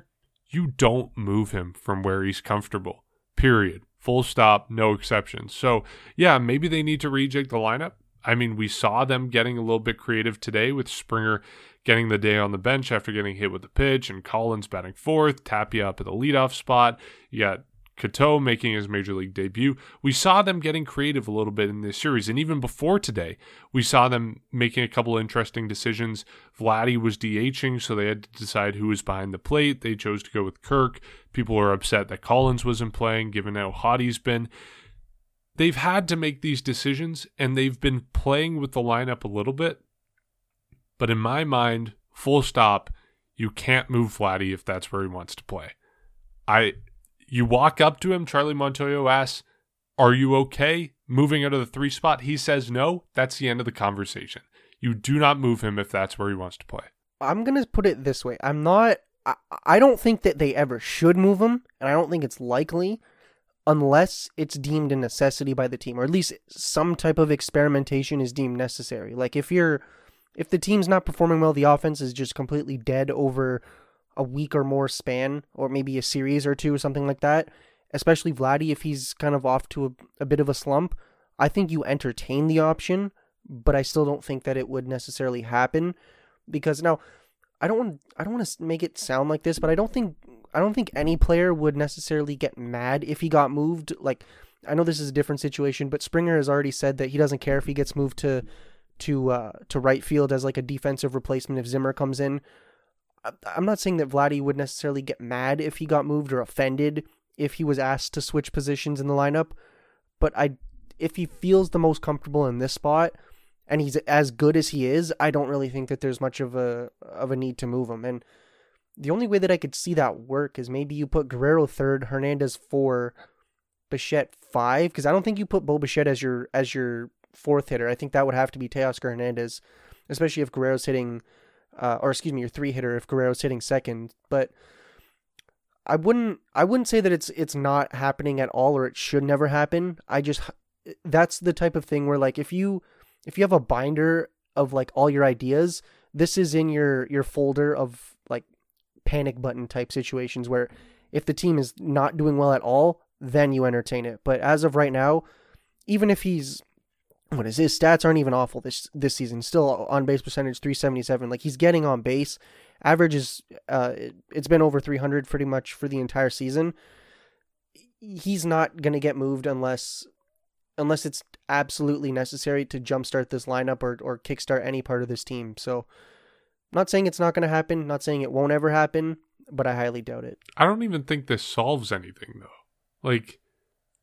you don't move him from where he's comfortable. Period. Full stop, no exceptions. So, yeah, maybe they need to rejig the lineup. I mean, we saw them getting a little bit creative today with Springer getting the day on the bench after getting hit with the pitch, and Collins batting fourth, Tapia up at the leadoff spot. You got Katoh making his major league debut. We saw them getting creative a little bit in this series, and even before today, we saw them making a couple interesting decisions. Vladdy was DHing, so they had to decide who was behind the plate. They chose to go with Kirk. People were upset that Collins wasn't playing, given how hot he's been. They've had to make these decisions, and they've been playing with the lineup a little bit. But in my mind, full stop, you can't move Vladdy if that's where he wants to play. I you walk up to him, Charlie Montoyo asks, Are you okay moving out of the three spot? He says no. That's the end of the conversation. You do not move him if that's where he wants to play. I'm gonna put it this way. I'm not. I, I don't think that they ever should move him, and I don't think it's likely, unless it's deemed a necessity by the team, or at least some type of experimentation is deemed necessary. Like if you're, if the team's not performing well, the offense is just completely dead over a week or more span, or maybe a series or two, or something like that. Especially Vladdy, if he's kind of off to a, a bit of a slump, I think you entertain the option, but I still don't think that it would necessarily happen because now I don't want I don't want to make it sound like this, but I don't think I don't think any player would necessarily get mad if he got moved. Like I know this is a different situation, but Springer has already said that he doesn't care if he gets moved to to uh, to right field as like a defensive replacement if Zimmer comes in. I'm not saying that Vladdy would necessarily get mad if he got moved or offended if he was asked to switch positions in the lineup, but I if he feels the most comfortable in this spot and he's as good as he is, I don't really think that there's much of a of a need to move him. And the only way that I could see that work is maybe you put Guerrero third, Hernandez four, Bichette five, because I don't think you put Bo Bichette as your as your fourth hitter. I think that would have to be Teoscar Hernandez, especially if Guerrero's hitting, uh, or excuse me, your three hitter if Guerrero's hitting second. But I wouldn't I wouldn't say that it's it's not happening at all or it should never happen. I just that's the type of thing where like if you if you have a binder of like all your ideas, this is in your your folder of like panic button type situations where if the team is not doing well at all, then you entertain it. But as of right now, even if he's what is his stats aren't even awful this this season. Still on base percentage 377. Like he's getting on base. Average is uh it, it's been over 300 pretty much for the entire season. He's not going to get moved unless unless it's absolutely necessary to jumpstart this lineup or or kickstart any part of this team. So not saying it's not going to happen, not saying it won't ever happen, but I highly doubt it. I don't even think this solves anything though. Like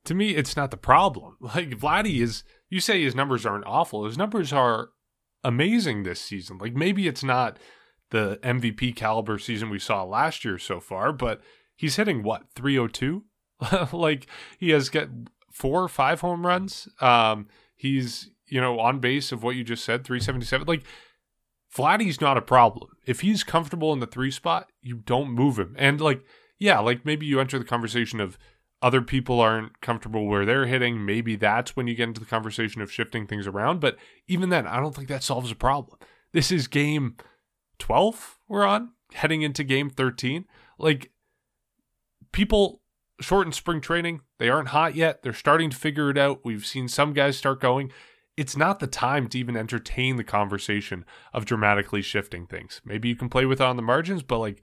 to me, it's not the problem. Like Vladdy is you say his numbers aren't awful. His numbers are amazing this season. Like maybe it's not the MVP caliber season we saw last year so far, but he's hitting what, 302? like he has got four or five home runs. Um he's, you know, on base of what you just said, 377. Like Vladdy's not a problem. If he's comfortable in the three spot, you don't move him. And like, yeah, like maybe you enter the conversation of other people aren't comfortable where they're hitting. Maybe that's when you get into the conversation of shifting things around. But even then, I don't think that solves a problem. This is game 12 we're on, heading into game 13. Like, people shorten spring training. They aren't hot yet. They're starting to figure it out. We've seen some guys start going it's not the time to even entertain the conversation of dramatically shifting things. Maybe you can play with it on the margins, but like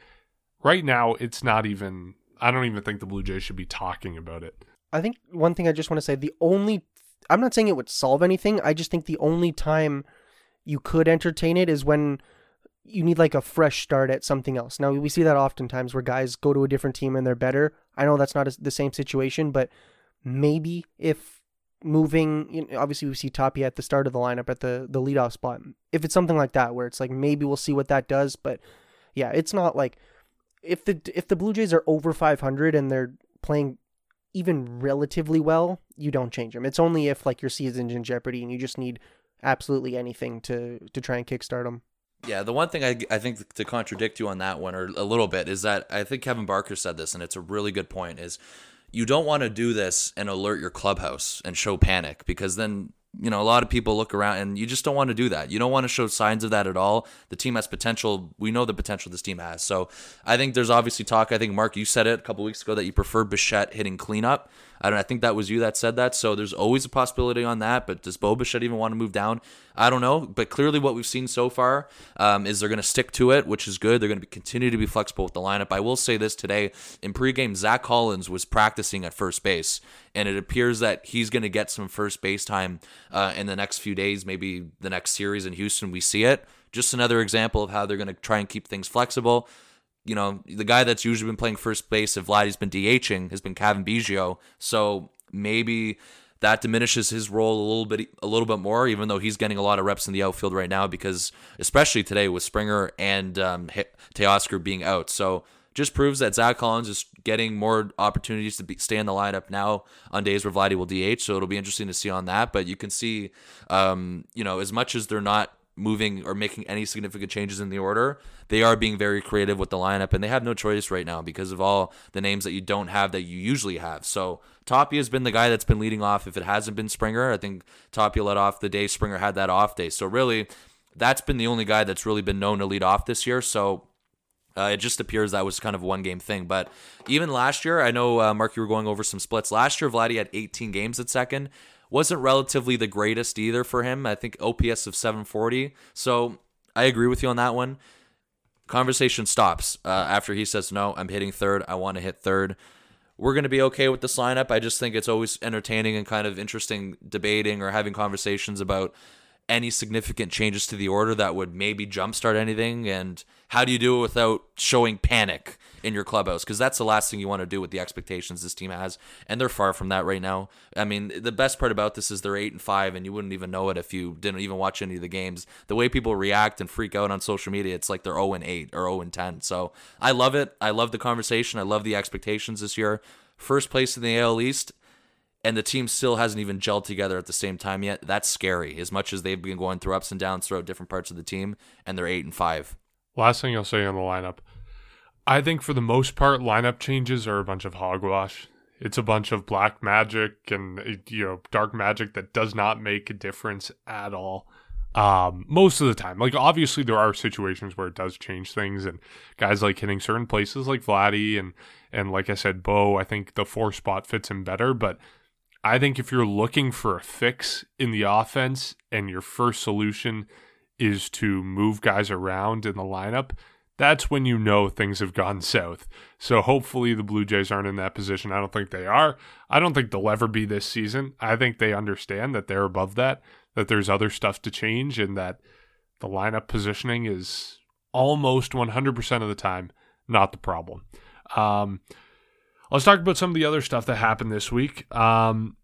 right now, it's not even. I don't even think the Blue Jays should be talking about it. I think one thing I just want to say the only I'm not saying it would solve anything. I just think the only time you could entertain it is when you need like a fresh start at something else. Now we see that oftentimes where guys go to a different team and they're better. I know that's not a, the same situation, but maybe if moving. You know, obviously, we see Tapia at the start of the lineup at the the leadoff spot. If it's something like that, where it's like maybe we'll see what that does, but yeah, it's not like if the if the Blue Jays are over 500 and they're playing even relatively well, you don't change them. It's only if like your season's in jeopardy and you just need absolutely anything to to try and kickstart them. Yeah, the one thing I, I think to contradict you on that one or a little bit is that I think Kevin Barker said this, and it's a really good point. Is you don't want to do this and alert your clubhouse and show panic because then you know a lot of people look around and you just don't want to do that. You don't want to show signs of that at all. The team has potential. We know the potential this team has. So I think there's obviously talk. I think Mark, you said it a couple weeks ago that you prefer Bichette hitting cleanup. I don't. I think that was you that said that. So there's always a possibility on that. But does Bo Bichette even want to move down? I don't know. But clearly, what we've seen so far um, is they're going to stick to it, which is good. They're going to continue to be flexible with the lineup. I will say this today in pregame, Zack Collins was practicing at first base, and it appears that he's going to get some first base time uh, in the next few days, maybe the next series in Houston. We see it. Just another example of how they're going to try and keep things flexible you know, the guy that's usually been playing first base if Vladdy's been DHing has been Cavan Biggio. So maybe that diminishes his role a little bit a little bit more, even though he's getting a lot of reps in the outfield right now because especially today with Springer and um, Teoscar being out. So just proves that Zack Collins is getting more opportunities to be, stay in the lineup now on days where Vladdy will DH. So it'll be interesting to see on that. But you can see, um, you know, as much as they're not moving or making any significant changes in the order. They are being very creative with the lineup, and they have no choice right now because of all the names that you don't have that you usually have. So Tapia has been the guy that's been leading off. If it hasn't been Springer, I think Tapia led off the day Springer had that off day. So really, that's been the only guy that's really been known to lead off this year. So. Uh, it just appears that was kind of one game thing. But even last year, I know, uh, Mark, you were going over some splits. Last year, Vladdy had 18 games at second wasn't relatively the greatest either for him. I think OPS of 740. So I agree with you on that one. Conversation stops uh, after he says, No, I'm hitting third. I want to hit third. We're going to be okay with this lineup. I just think it's always entertaining and kind of interesting debating or having conversations about any significant changes to the order that would maybe jumpstart anything? And how do you do it without showing panic in your clubhouse? Because that's the last thing you want to do with the expectations this team has, and they're far from that right now. I mean, the best part about this is they're eight and five, and you wouldn't even know it if you didn't even watch any of the games. The way people react and freak out on social media, it's like they're zero and eight or zero and ten. So I love it. I love the conversation. I love the expectations this year. First place in the AL East and the team still hasn't even gelled together at the same time yet. That's scary. As much as they've been going through ups and downs throughout different parts of the team, and they're eight and five. Last thing I'll say on the lineup, I think for the most part, lineup changes are a bunch of hogwash. It's a bunch of black magic and you know dark magic that does not make a difference at all. Um, most of the time, like obviously there are situations where it does change things, and guys like hitting certain places like Vladdy and and like I said, Bo. I think the four spot fits him better, but I think if you're looking for a fix in the offense and your first solution is to move guys around in the lineup, that's when you know things have gone south. So hopefully the Blue Jays aren't in that position. I don't think they are. I don't think they'll ever be this season. I think they understand that they're above that, that there's other stuff to change, and that the lineup positioning is almost 100% of the time not the problem. Um, Let's talk about some of the other stuff that happened this week. Um,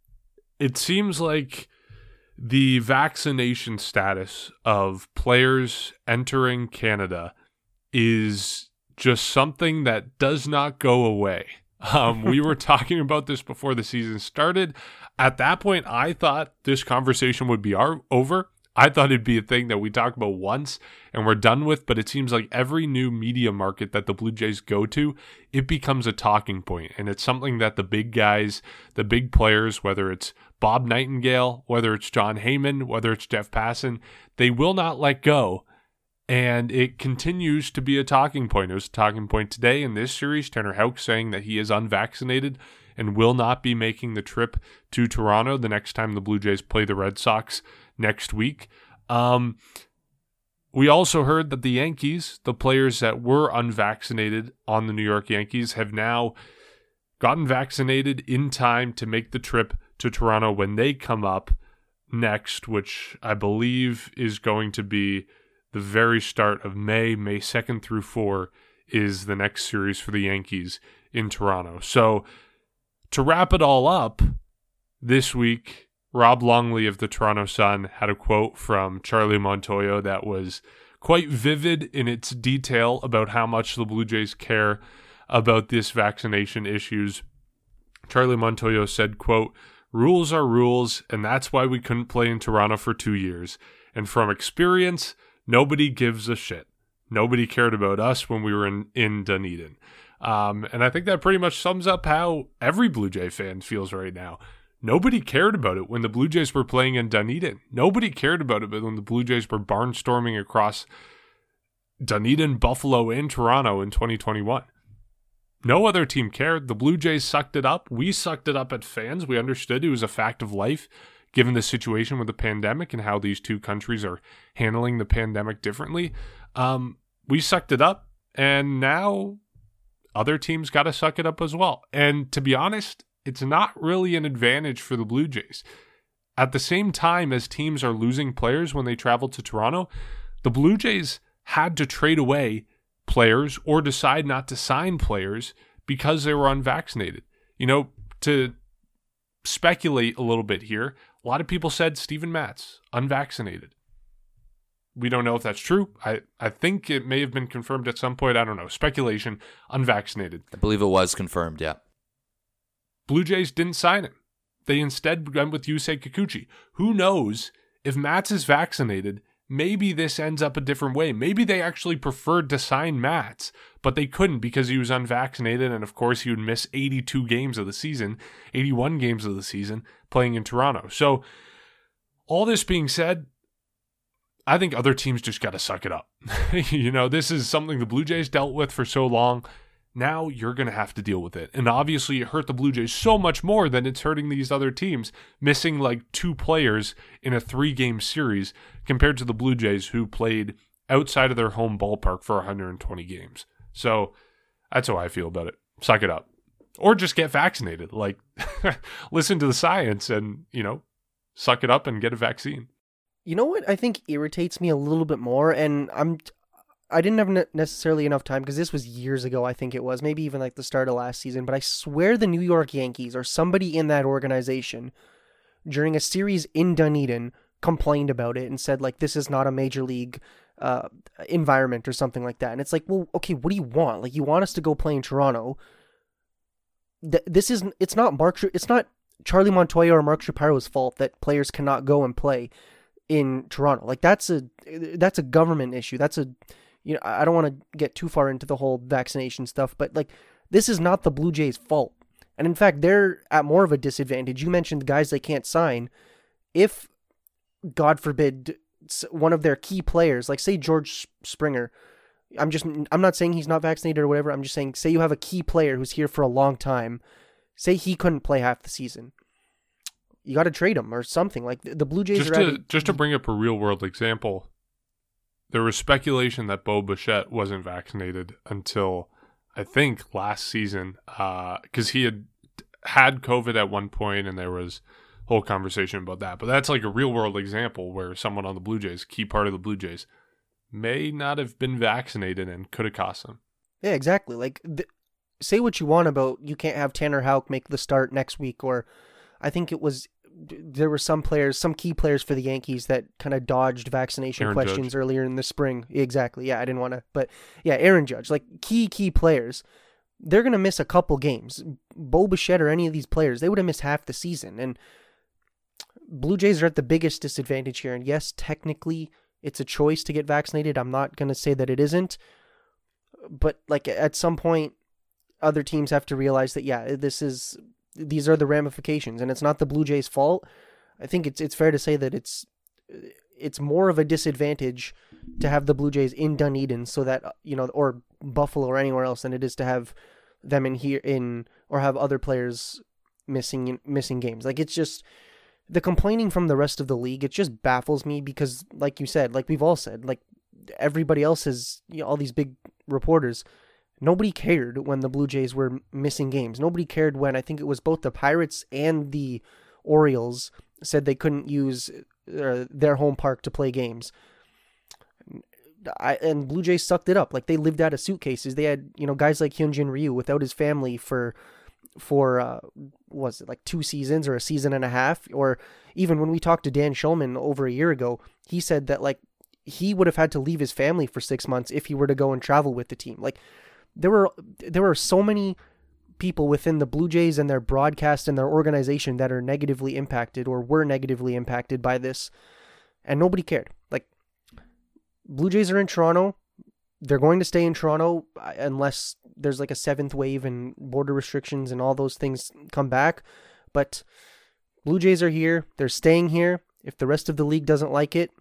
it seems like the vaccination status of players entering Canada is just something that does not go away. Um, we were talking about this before the season started. At that point, I thought this conversation would be our, over. I thought it'd be a thing that we talk about once and we're done with, but it seems like every new media market that the Blue Jays go to, it becomes a talking point. And it's something that the big guys, the big players, whether it's Bob Nightingale, whether it's Jon Heyman, whether it's Jeff Passan, they will not let go. And it continues to be a talking point. It was a talking point today in this series. Tanner Houck saying that he is unvaccinated and will not be making the trip to Toronto the next time the Blue Jays play the Red Sox next week. Um, we also heard that the Yankees, the players that were unvaccinated on the New York Yankees, have now gotten vaccinated in time to make the trip to Toronto when they come up next, which I believe is going to be the very start of May, May 2nd through 4 is the next series for the Yankees in Toronto. So to wrap it all up, this week Rob Longley of the Toronto Sun had a quote from Charlie Montoyo that was quite vivid in its detail about how much the Blue Jays care about this vaccination issues. Charlie Montoyo said, quote, Rules are rules, and that's why we couldn't play in Toronto for two years. And from experience, nobody gives a shit. Nobody cared about us when we were in, in Dunedin. Um, and I think that pretty much sums up how every Blue Jay fan feels right now. Nobody cared about it when the Blue Jays were playing in Dunedin. Nobody cared about it when the Blue Jays were barnstorming across Dunedin, Buffalo, and Toronto in 2021. No other team cared. The Blue Jays sucked it up. We sucked it up at fans. We understood it was a fact of life given the situation with the pandemic and how these two countries are handling the pandemic differently. Um, we sucked it up, and now other teams got to suck it up as well. And to be honest, it's not really an advantage for the Blue Jays. At the same time as teams are losing players when they travel to Toronto, the Blue Jays had to trade away players or decide not to sign players because they were unvaccinated. You know, to speculate a little bit here, a lot of people said Stephen Matz, unvaccinated. We don't know if that's true. I, I think it may have been confirmed at some point. I don't know. Speculation, unvaccinated. I believe it was confirmed. Yeah. Blue Jays didn't sign him. They instead went with Yusei Kikuchi. Who knows if Matz is vaccinated? Maybe this ends up a different way. Maybe they actually preferred to sign Matz, but they couldn't because he was unvaccinated, and of course he would miss 82 games of the season, 81 games of the season playing in Toronto. So, all this being said, I think other teams just got to suck it up. you know, this is something the Blue Jays dealt with for so long. Now you're going to have to deal with it. And obviously, it hurt the Blue Jays so much more than it's hurting these other teams, missing like two players in a three game series compared to the Blue Jays, who played outside of their home ballpark for 120 games. So that's how I feel about it. Suck it up. Or just get vaccinated. Like, listen to the science and, you know, suck it up and get a vaccine. You know what I think irritates me a little bit more, and I'm I didn't have ne- necessarily enough time because this was years ago. I think it was maybe even like the start of last season. But I swear the New York Yankees or somebody in that organization during a series in Dunedin complained about it and said like this is not a major league uh, environment or something like that. And it's like, well, okay, what do you want? Like you want us to go play in Toronto? Th- this is it's not Mark. It's not Charlie Montoya or Mark Shapiro's fault that players cannot go and play in Toronto. Like that's a that's a government issue. That's a you know I don't want to get too far into the whole vaccination stuff, but like this is not the Blue Jays' fault. And in fact, they're at more of a disadvantage. You mentioned the guys they can't sign. If God forbid one of their key players, like say George Springer, I'm just I'm not saying he's not vaccinated or whatever. I'm just saying say you have a key player who's here for a long time. Say he couldn't play half the season. You got to trade him or something. Like the Blue Jays just are to a- just to bring up a real world example, there was speculation that Bo Bichette wasn't vaccinated until I think last season, uh, because he had had COVID at one point, and there was whole conversation about that. But that's like a real world example where someone on the Blue Jays, key part of the Blue Jays, may not have been vaccinated and could have cost them. Yeah, exactly. Like, th- say what you want about you can't have Tanner Houck make the start next week, or I think it was there were some players, some key players for the Yankees that kind of dodged vaccination Aaron questions Judge. earlier in the spring. Exactly. Yeah, I didn't want to, but yeah, Aaron Judge, like key key players, they're gonna miss a couple games. Bo Bichette or any of these players, they would have missed half the season, and Blue Jays are at the biggest disadvantage here. And yes, technically, it's a choice to get vaccinated. I'm not gonna say that it isn't but like at some point other teams have to realize that yeah this is these are the ramifications and it's not the blue jays fault. I think it's it's fair to say that it's it's more of a disadvantage to have the blue jays in dunedin so that you know or buffalo or anywhere else than it is to have them in here in or have other players missing missing games. Like it's just the complaining from the rest of the league it just baffles me because like you said like we've all said like everybody else is you know, all these big reporters nobody cared when the blue jays were missing games. Nobody cared when i think it was both the pirates and the orioles said they couldn't use uh, their home park to play games. I, and blue jays sucked it up. Like they lived out of suitcases. They had you know guys like hyunjin ryu without his family for for uh, was it like two seasons or a season and a half, or even when we talked to Dan Shulman over a year ago, he said that like he would have had to leave his family for six months if he were to go and travel with the team. Like there were there were so many people within the Blue Jays and their broadcast and their organization that are negatively impacted or were negatively impacted by this, and nobody cared. Like Blue Jays are in Toronto. They're going to stay in Toronto uh, unless there's like a seventh wave and border restrictions and all those things come back. But Blue Jays are here. They're staying here. If the rest of the league doesn't like it,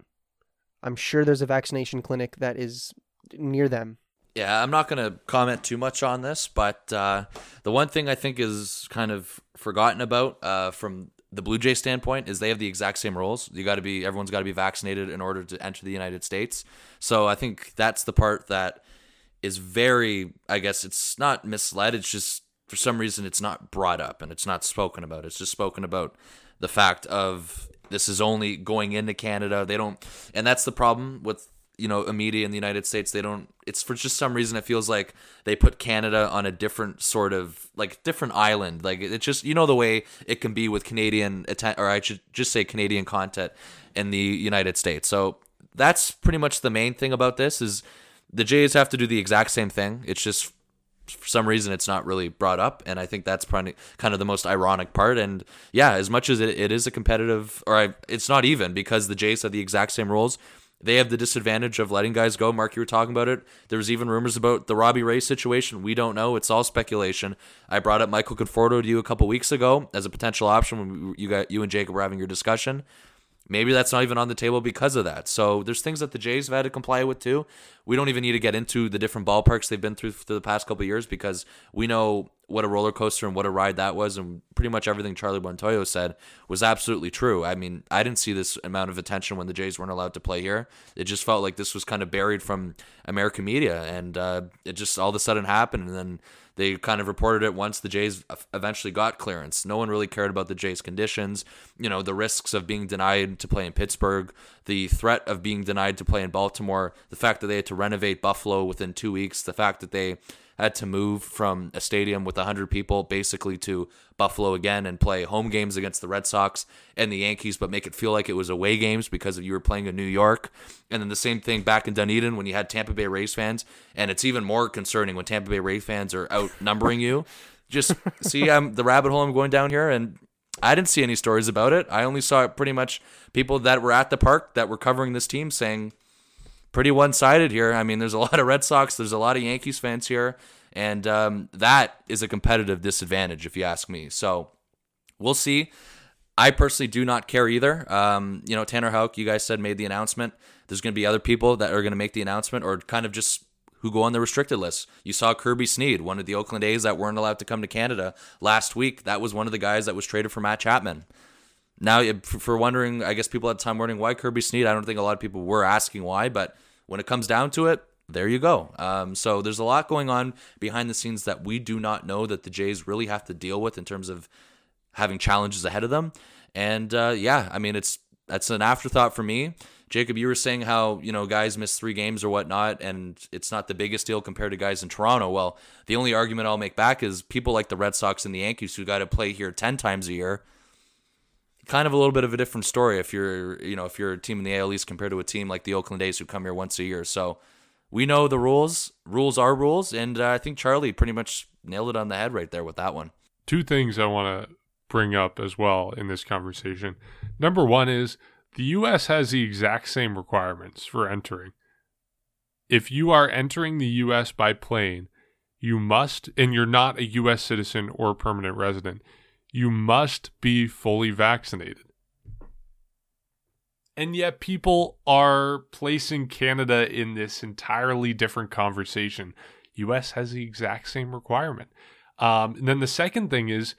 I'm sure there's a vaccination clinic that is near them. Yeah, I'm not going to comment too much on this, but uh, the one thing I think is kind of forgotten about uh, from the Blue Jay standpoint is they have the exact same rules. You got to be everyone's got to be vaccinated in order to enter the United States. So I think that's the part that is very, I guess it's not misled. It's just for some reason it's not brought up and it's not spoken about. It's just spoken about the fact of this is only going into Canada. They don't, and that's the problem with you know a media in the United States. They don't. It's for just some reason it feels like they put Canada on a different sort of like different island. Like it just you know the way it can be with Canadian or I should just say Canadian content in the United States. So that's pretty much the main thing about this is the Jays have to do the exact same thing. It's just for some reason it's not really brought up and i think that's probably kind of the most ironic part and yeah as much as it, it is a competitive or I, it's not even because the jays have the exact same rules they have the disadvantage of letting guys go. Mark you were talking about it. There was even rumors about the robbie ray situation. We don't know. It's all speculation. I brought up michael conforto to you a couple weeks ago as a potential option when you got you and jacob were having your discussion. Maybe that's not even on the table because of that. So there's things that the Jays have had to comply with too. We don't even need to get into the different ballparks they've been through for the past couple years because we know what a roller coaster and what a ride that was, and pretty much everything Charlie Montoyo said was absolutely true. I mean, I didn't see this amount of attention when the Jays weren't allowed to play here. It just felt like this was kind of buried from American media, and uh, it just all of a sudden happened, and then they kind of reported it once the Jays eventually got clearance. No one really cared about the Jays' conditions, you know, the risks of being denied to play in Pittsburgh, the threat of being denied to play in Baltimore, the fact that they had to renovate Buffalo within two weeks, the fact that they had to move from a stadium with 100 people basically to Buffalo again and play home games against the Red Sox and the Yankees, but make it feel like it was away games because you were playing in New York. And then the same thing back in Dunedin when you had Tampa Bay Rays fans. And it's even more concerning when Tampa Bay Rays fans are outnumbering you. Just see, I'm the rabbit hole I'm going down here, and I didn't see any stories about it. I only saw pretty much people that were at the park that were covering this team saying pretty one sided here. I mean, there's a lot of Red Sox, there's a lot of Yankees fans here, and um, that is a competitive disadvantage, if you ask me. So we'll see. I personally do not care either. Um, you know, Tanner Houck, you guys said made the announcement. There's going to be other people that are going to make the announcement or kind of just who go on the restricted list. You saw Kirby Snead, one of the Oakland A's that weren't allowed to come to Canada last week. That was one of the guys that was traded for Matt Chapman. Now, for wondering, I guess people had time wondering why Kirby Snead. I don't think a lot of people were asking why, but when it comes down to it, there you go. Um, so there's a lot going on behind the scenes that we do not know that the Jays really have to deal with in terms of having challenges ahead of them. And uh, yeah, I mean, it's that's an afterthought for me. Jacob, you were saying how you know guys miss three games or whatnot, and it's not the biggest deal compared to guys in Toronto. Well, the only argument I'll make back is people like the Red Sox and the Yankees who got to play here ten times a year. Kind of a little bit of a different story if you're you know if you're a team in the AL East compared to a team like the Oakland A's who come here once a year. So we know the rules. Rules are rules, and uh, I think Charlie pretty much nailed it on the head right there with that one. two things I want to bring up as well in this conversation. Number one is the U.S. has the exact same requirements for entering. If you are entering the U.S. by plane, you must, and you're not a U.S. citizen or permanent resident, you must be fully vaccinated. And yet, people are placing Canada in this entirely different conversation. U.S. has the exact same requirement. Um, and then the second thing is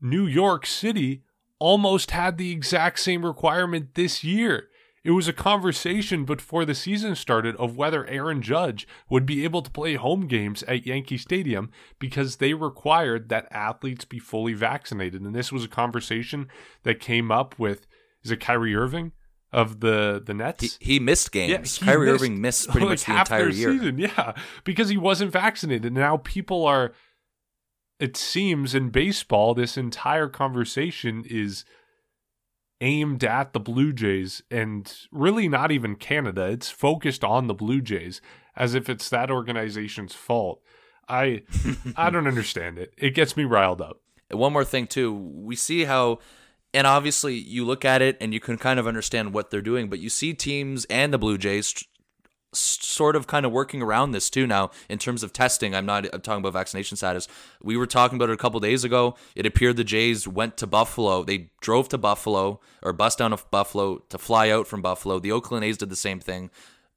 New York City almost had the exact same requirement this year. It was a conversation before the season started of whether Aaron Judge would be able to play home games at Yankee Stadium because they required that athletes be fully vaccinated. And this was a conversation that came up with is it Kyrie Irving of the the Nets? He, he missed games. he Kyrie missed, Irving missed pretty like, much the half entire year. Season, yeah, because he wasn't vaccinated. Now people are it seems in baseball, this entire conversation is aimed at the Blue Jays and really not even Canada. It's focused on the Blue Jays as if it's that organization's fault. I I don't understand it. It gets me riled up. one more thing too we see how and obviously you look at it and you can kind of understand what they're doing but you see teams and the blue jays sort of kind of working around this too now in terms of testing. I'm not I'm talking about vaccination status. We were talking about it a couple days ago. It appeared the jays went to buffalo. They drove to buffalo or bus down to buffalo to fly out from buffalo. The oakland a's did the same thing.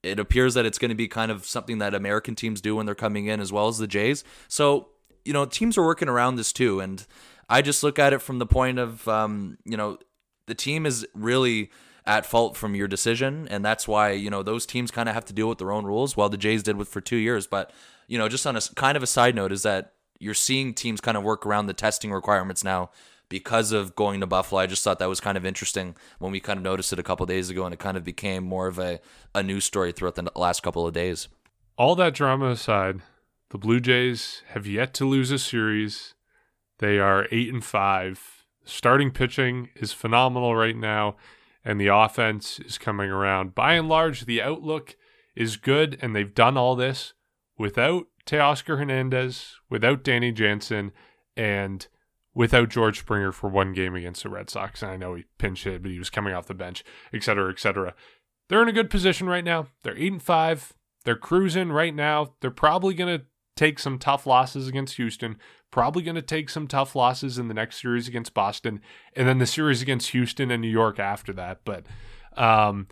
It appears that it's going to be kind of something that American teams do when they're coming in as well as the Jays. So, you know, teams are working around this too. And I just look at it from the point of, um, you know, the team is really at fault from your decision. And that's why, you know, those teams kind of have to deal with their own rules while the Jays did with for two years. But, you know, just on a kind of a side note is that you're seeing teams kind of work around the testing requirements now because of going to Buffalo. I just thought that was kind of interesting when we kind of noticed it a couple days ago, and it kind of became more of a, a news story throughout the last couple of days. All that drama aside, the Blue Jays have yet to lose a series. They are 8 and 5. Starting pitching is phenomenal right now and the offense is coming around. By and large, the outlook is good and they've done all this without Teoscar Hernandez, without Danny Jansen and without George Springer for one game against the Red Sox. And I know he pinch hit, but he was coming off the bench, et cetera, et cetera. They're in a good position right now. They're 8 and 5. They're cruising right now. They're probably going to take some tough losses against Houston, probably going to take some tough losses in the next series against Boston, and then the series against Houston and New York after that. But um,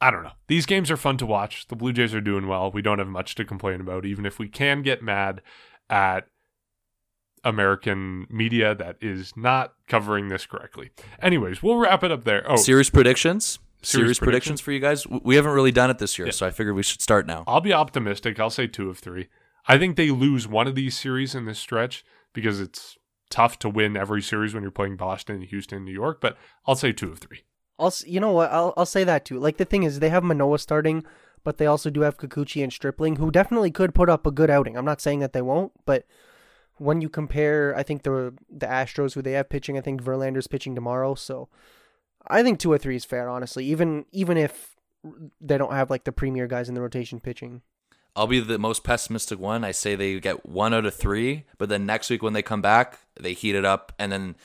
I don't know. These games are fun to watch. The Blue Jays are doing well. We don't have much to complain about, even if we can get mad at American media that is not covering this correctly. Anyways, we'll wrap it up there. Oh, Series predictions. Series Series, predictions for you guys. We haven't really done it this year, Yeah. so I figured we should start now. I'll be optimistic. I'll say two of three. I think they lose one of these series in this stretch because it's tough to win every series when you're playing Boston, Houston, New York. But I'll say two of three. I'll you know what I'll I'll say that too. Like the thing is they have Manoah starting, but they also do have Kikuchi and Stripling who definitely could put up a good outing. I'm not saying that they won't, but when you compare, I think the the Astros who they have pitching, I think Verlander's pitching tomorrow, so I think two or three is fair, honestly. Even even if they don't have like the premier guys in the rotation pitching. I'll be the most pessimistic one. I say they get one out of three, but then next week when they come back, they heat it up, and then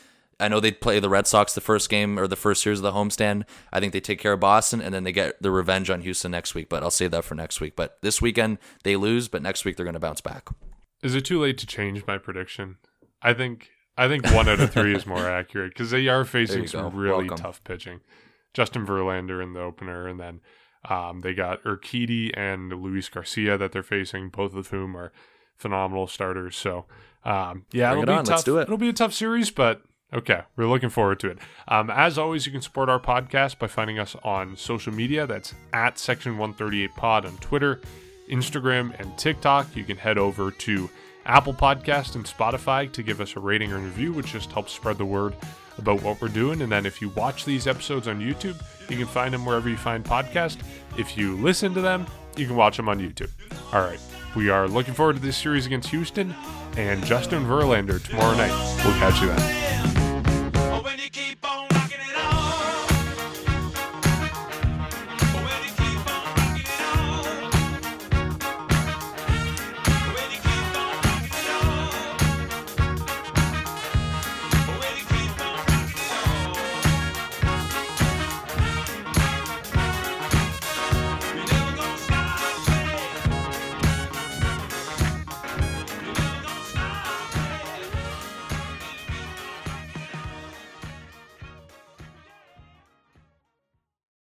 I know they play the Red Sox the first game or the first series of the homestand. I think they take care of Boston, and then they get the revenge on Houston next week. But I'll save that for next week. But this weekend they lose, but next week they're going to bounce back. Is it too late to change my prediction? I think I think one out of three is more accurate because they are facing some go. really Welcome. tough pitching. Justin Verlander in the opener, and then um, they got Urquidy and Luis Garcia that they're facing, both of whom are phenomenal starters. So um, yeah, Bring it'll it be on. tough. Let's do it. It'll be a tough series, but okay, we're looking forward to it. Um, as always, you can support our podcast by finding us on social media. That's at Section One Thirty Eight Pod on Twitter, Instagram, and TikTok. You can head over to Apple Podcast and Spotify to give us a rating or review, which just helps spread the word about what we're doing. And then if you watch these episodes on YouTube, you can find them wherever you find podcasts. If you listen to them, you can watch them on YouTube. All right. We are looking forward to this series against Houston and Justin Verlander tomorrow night. We'll catch you then.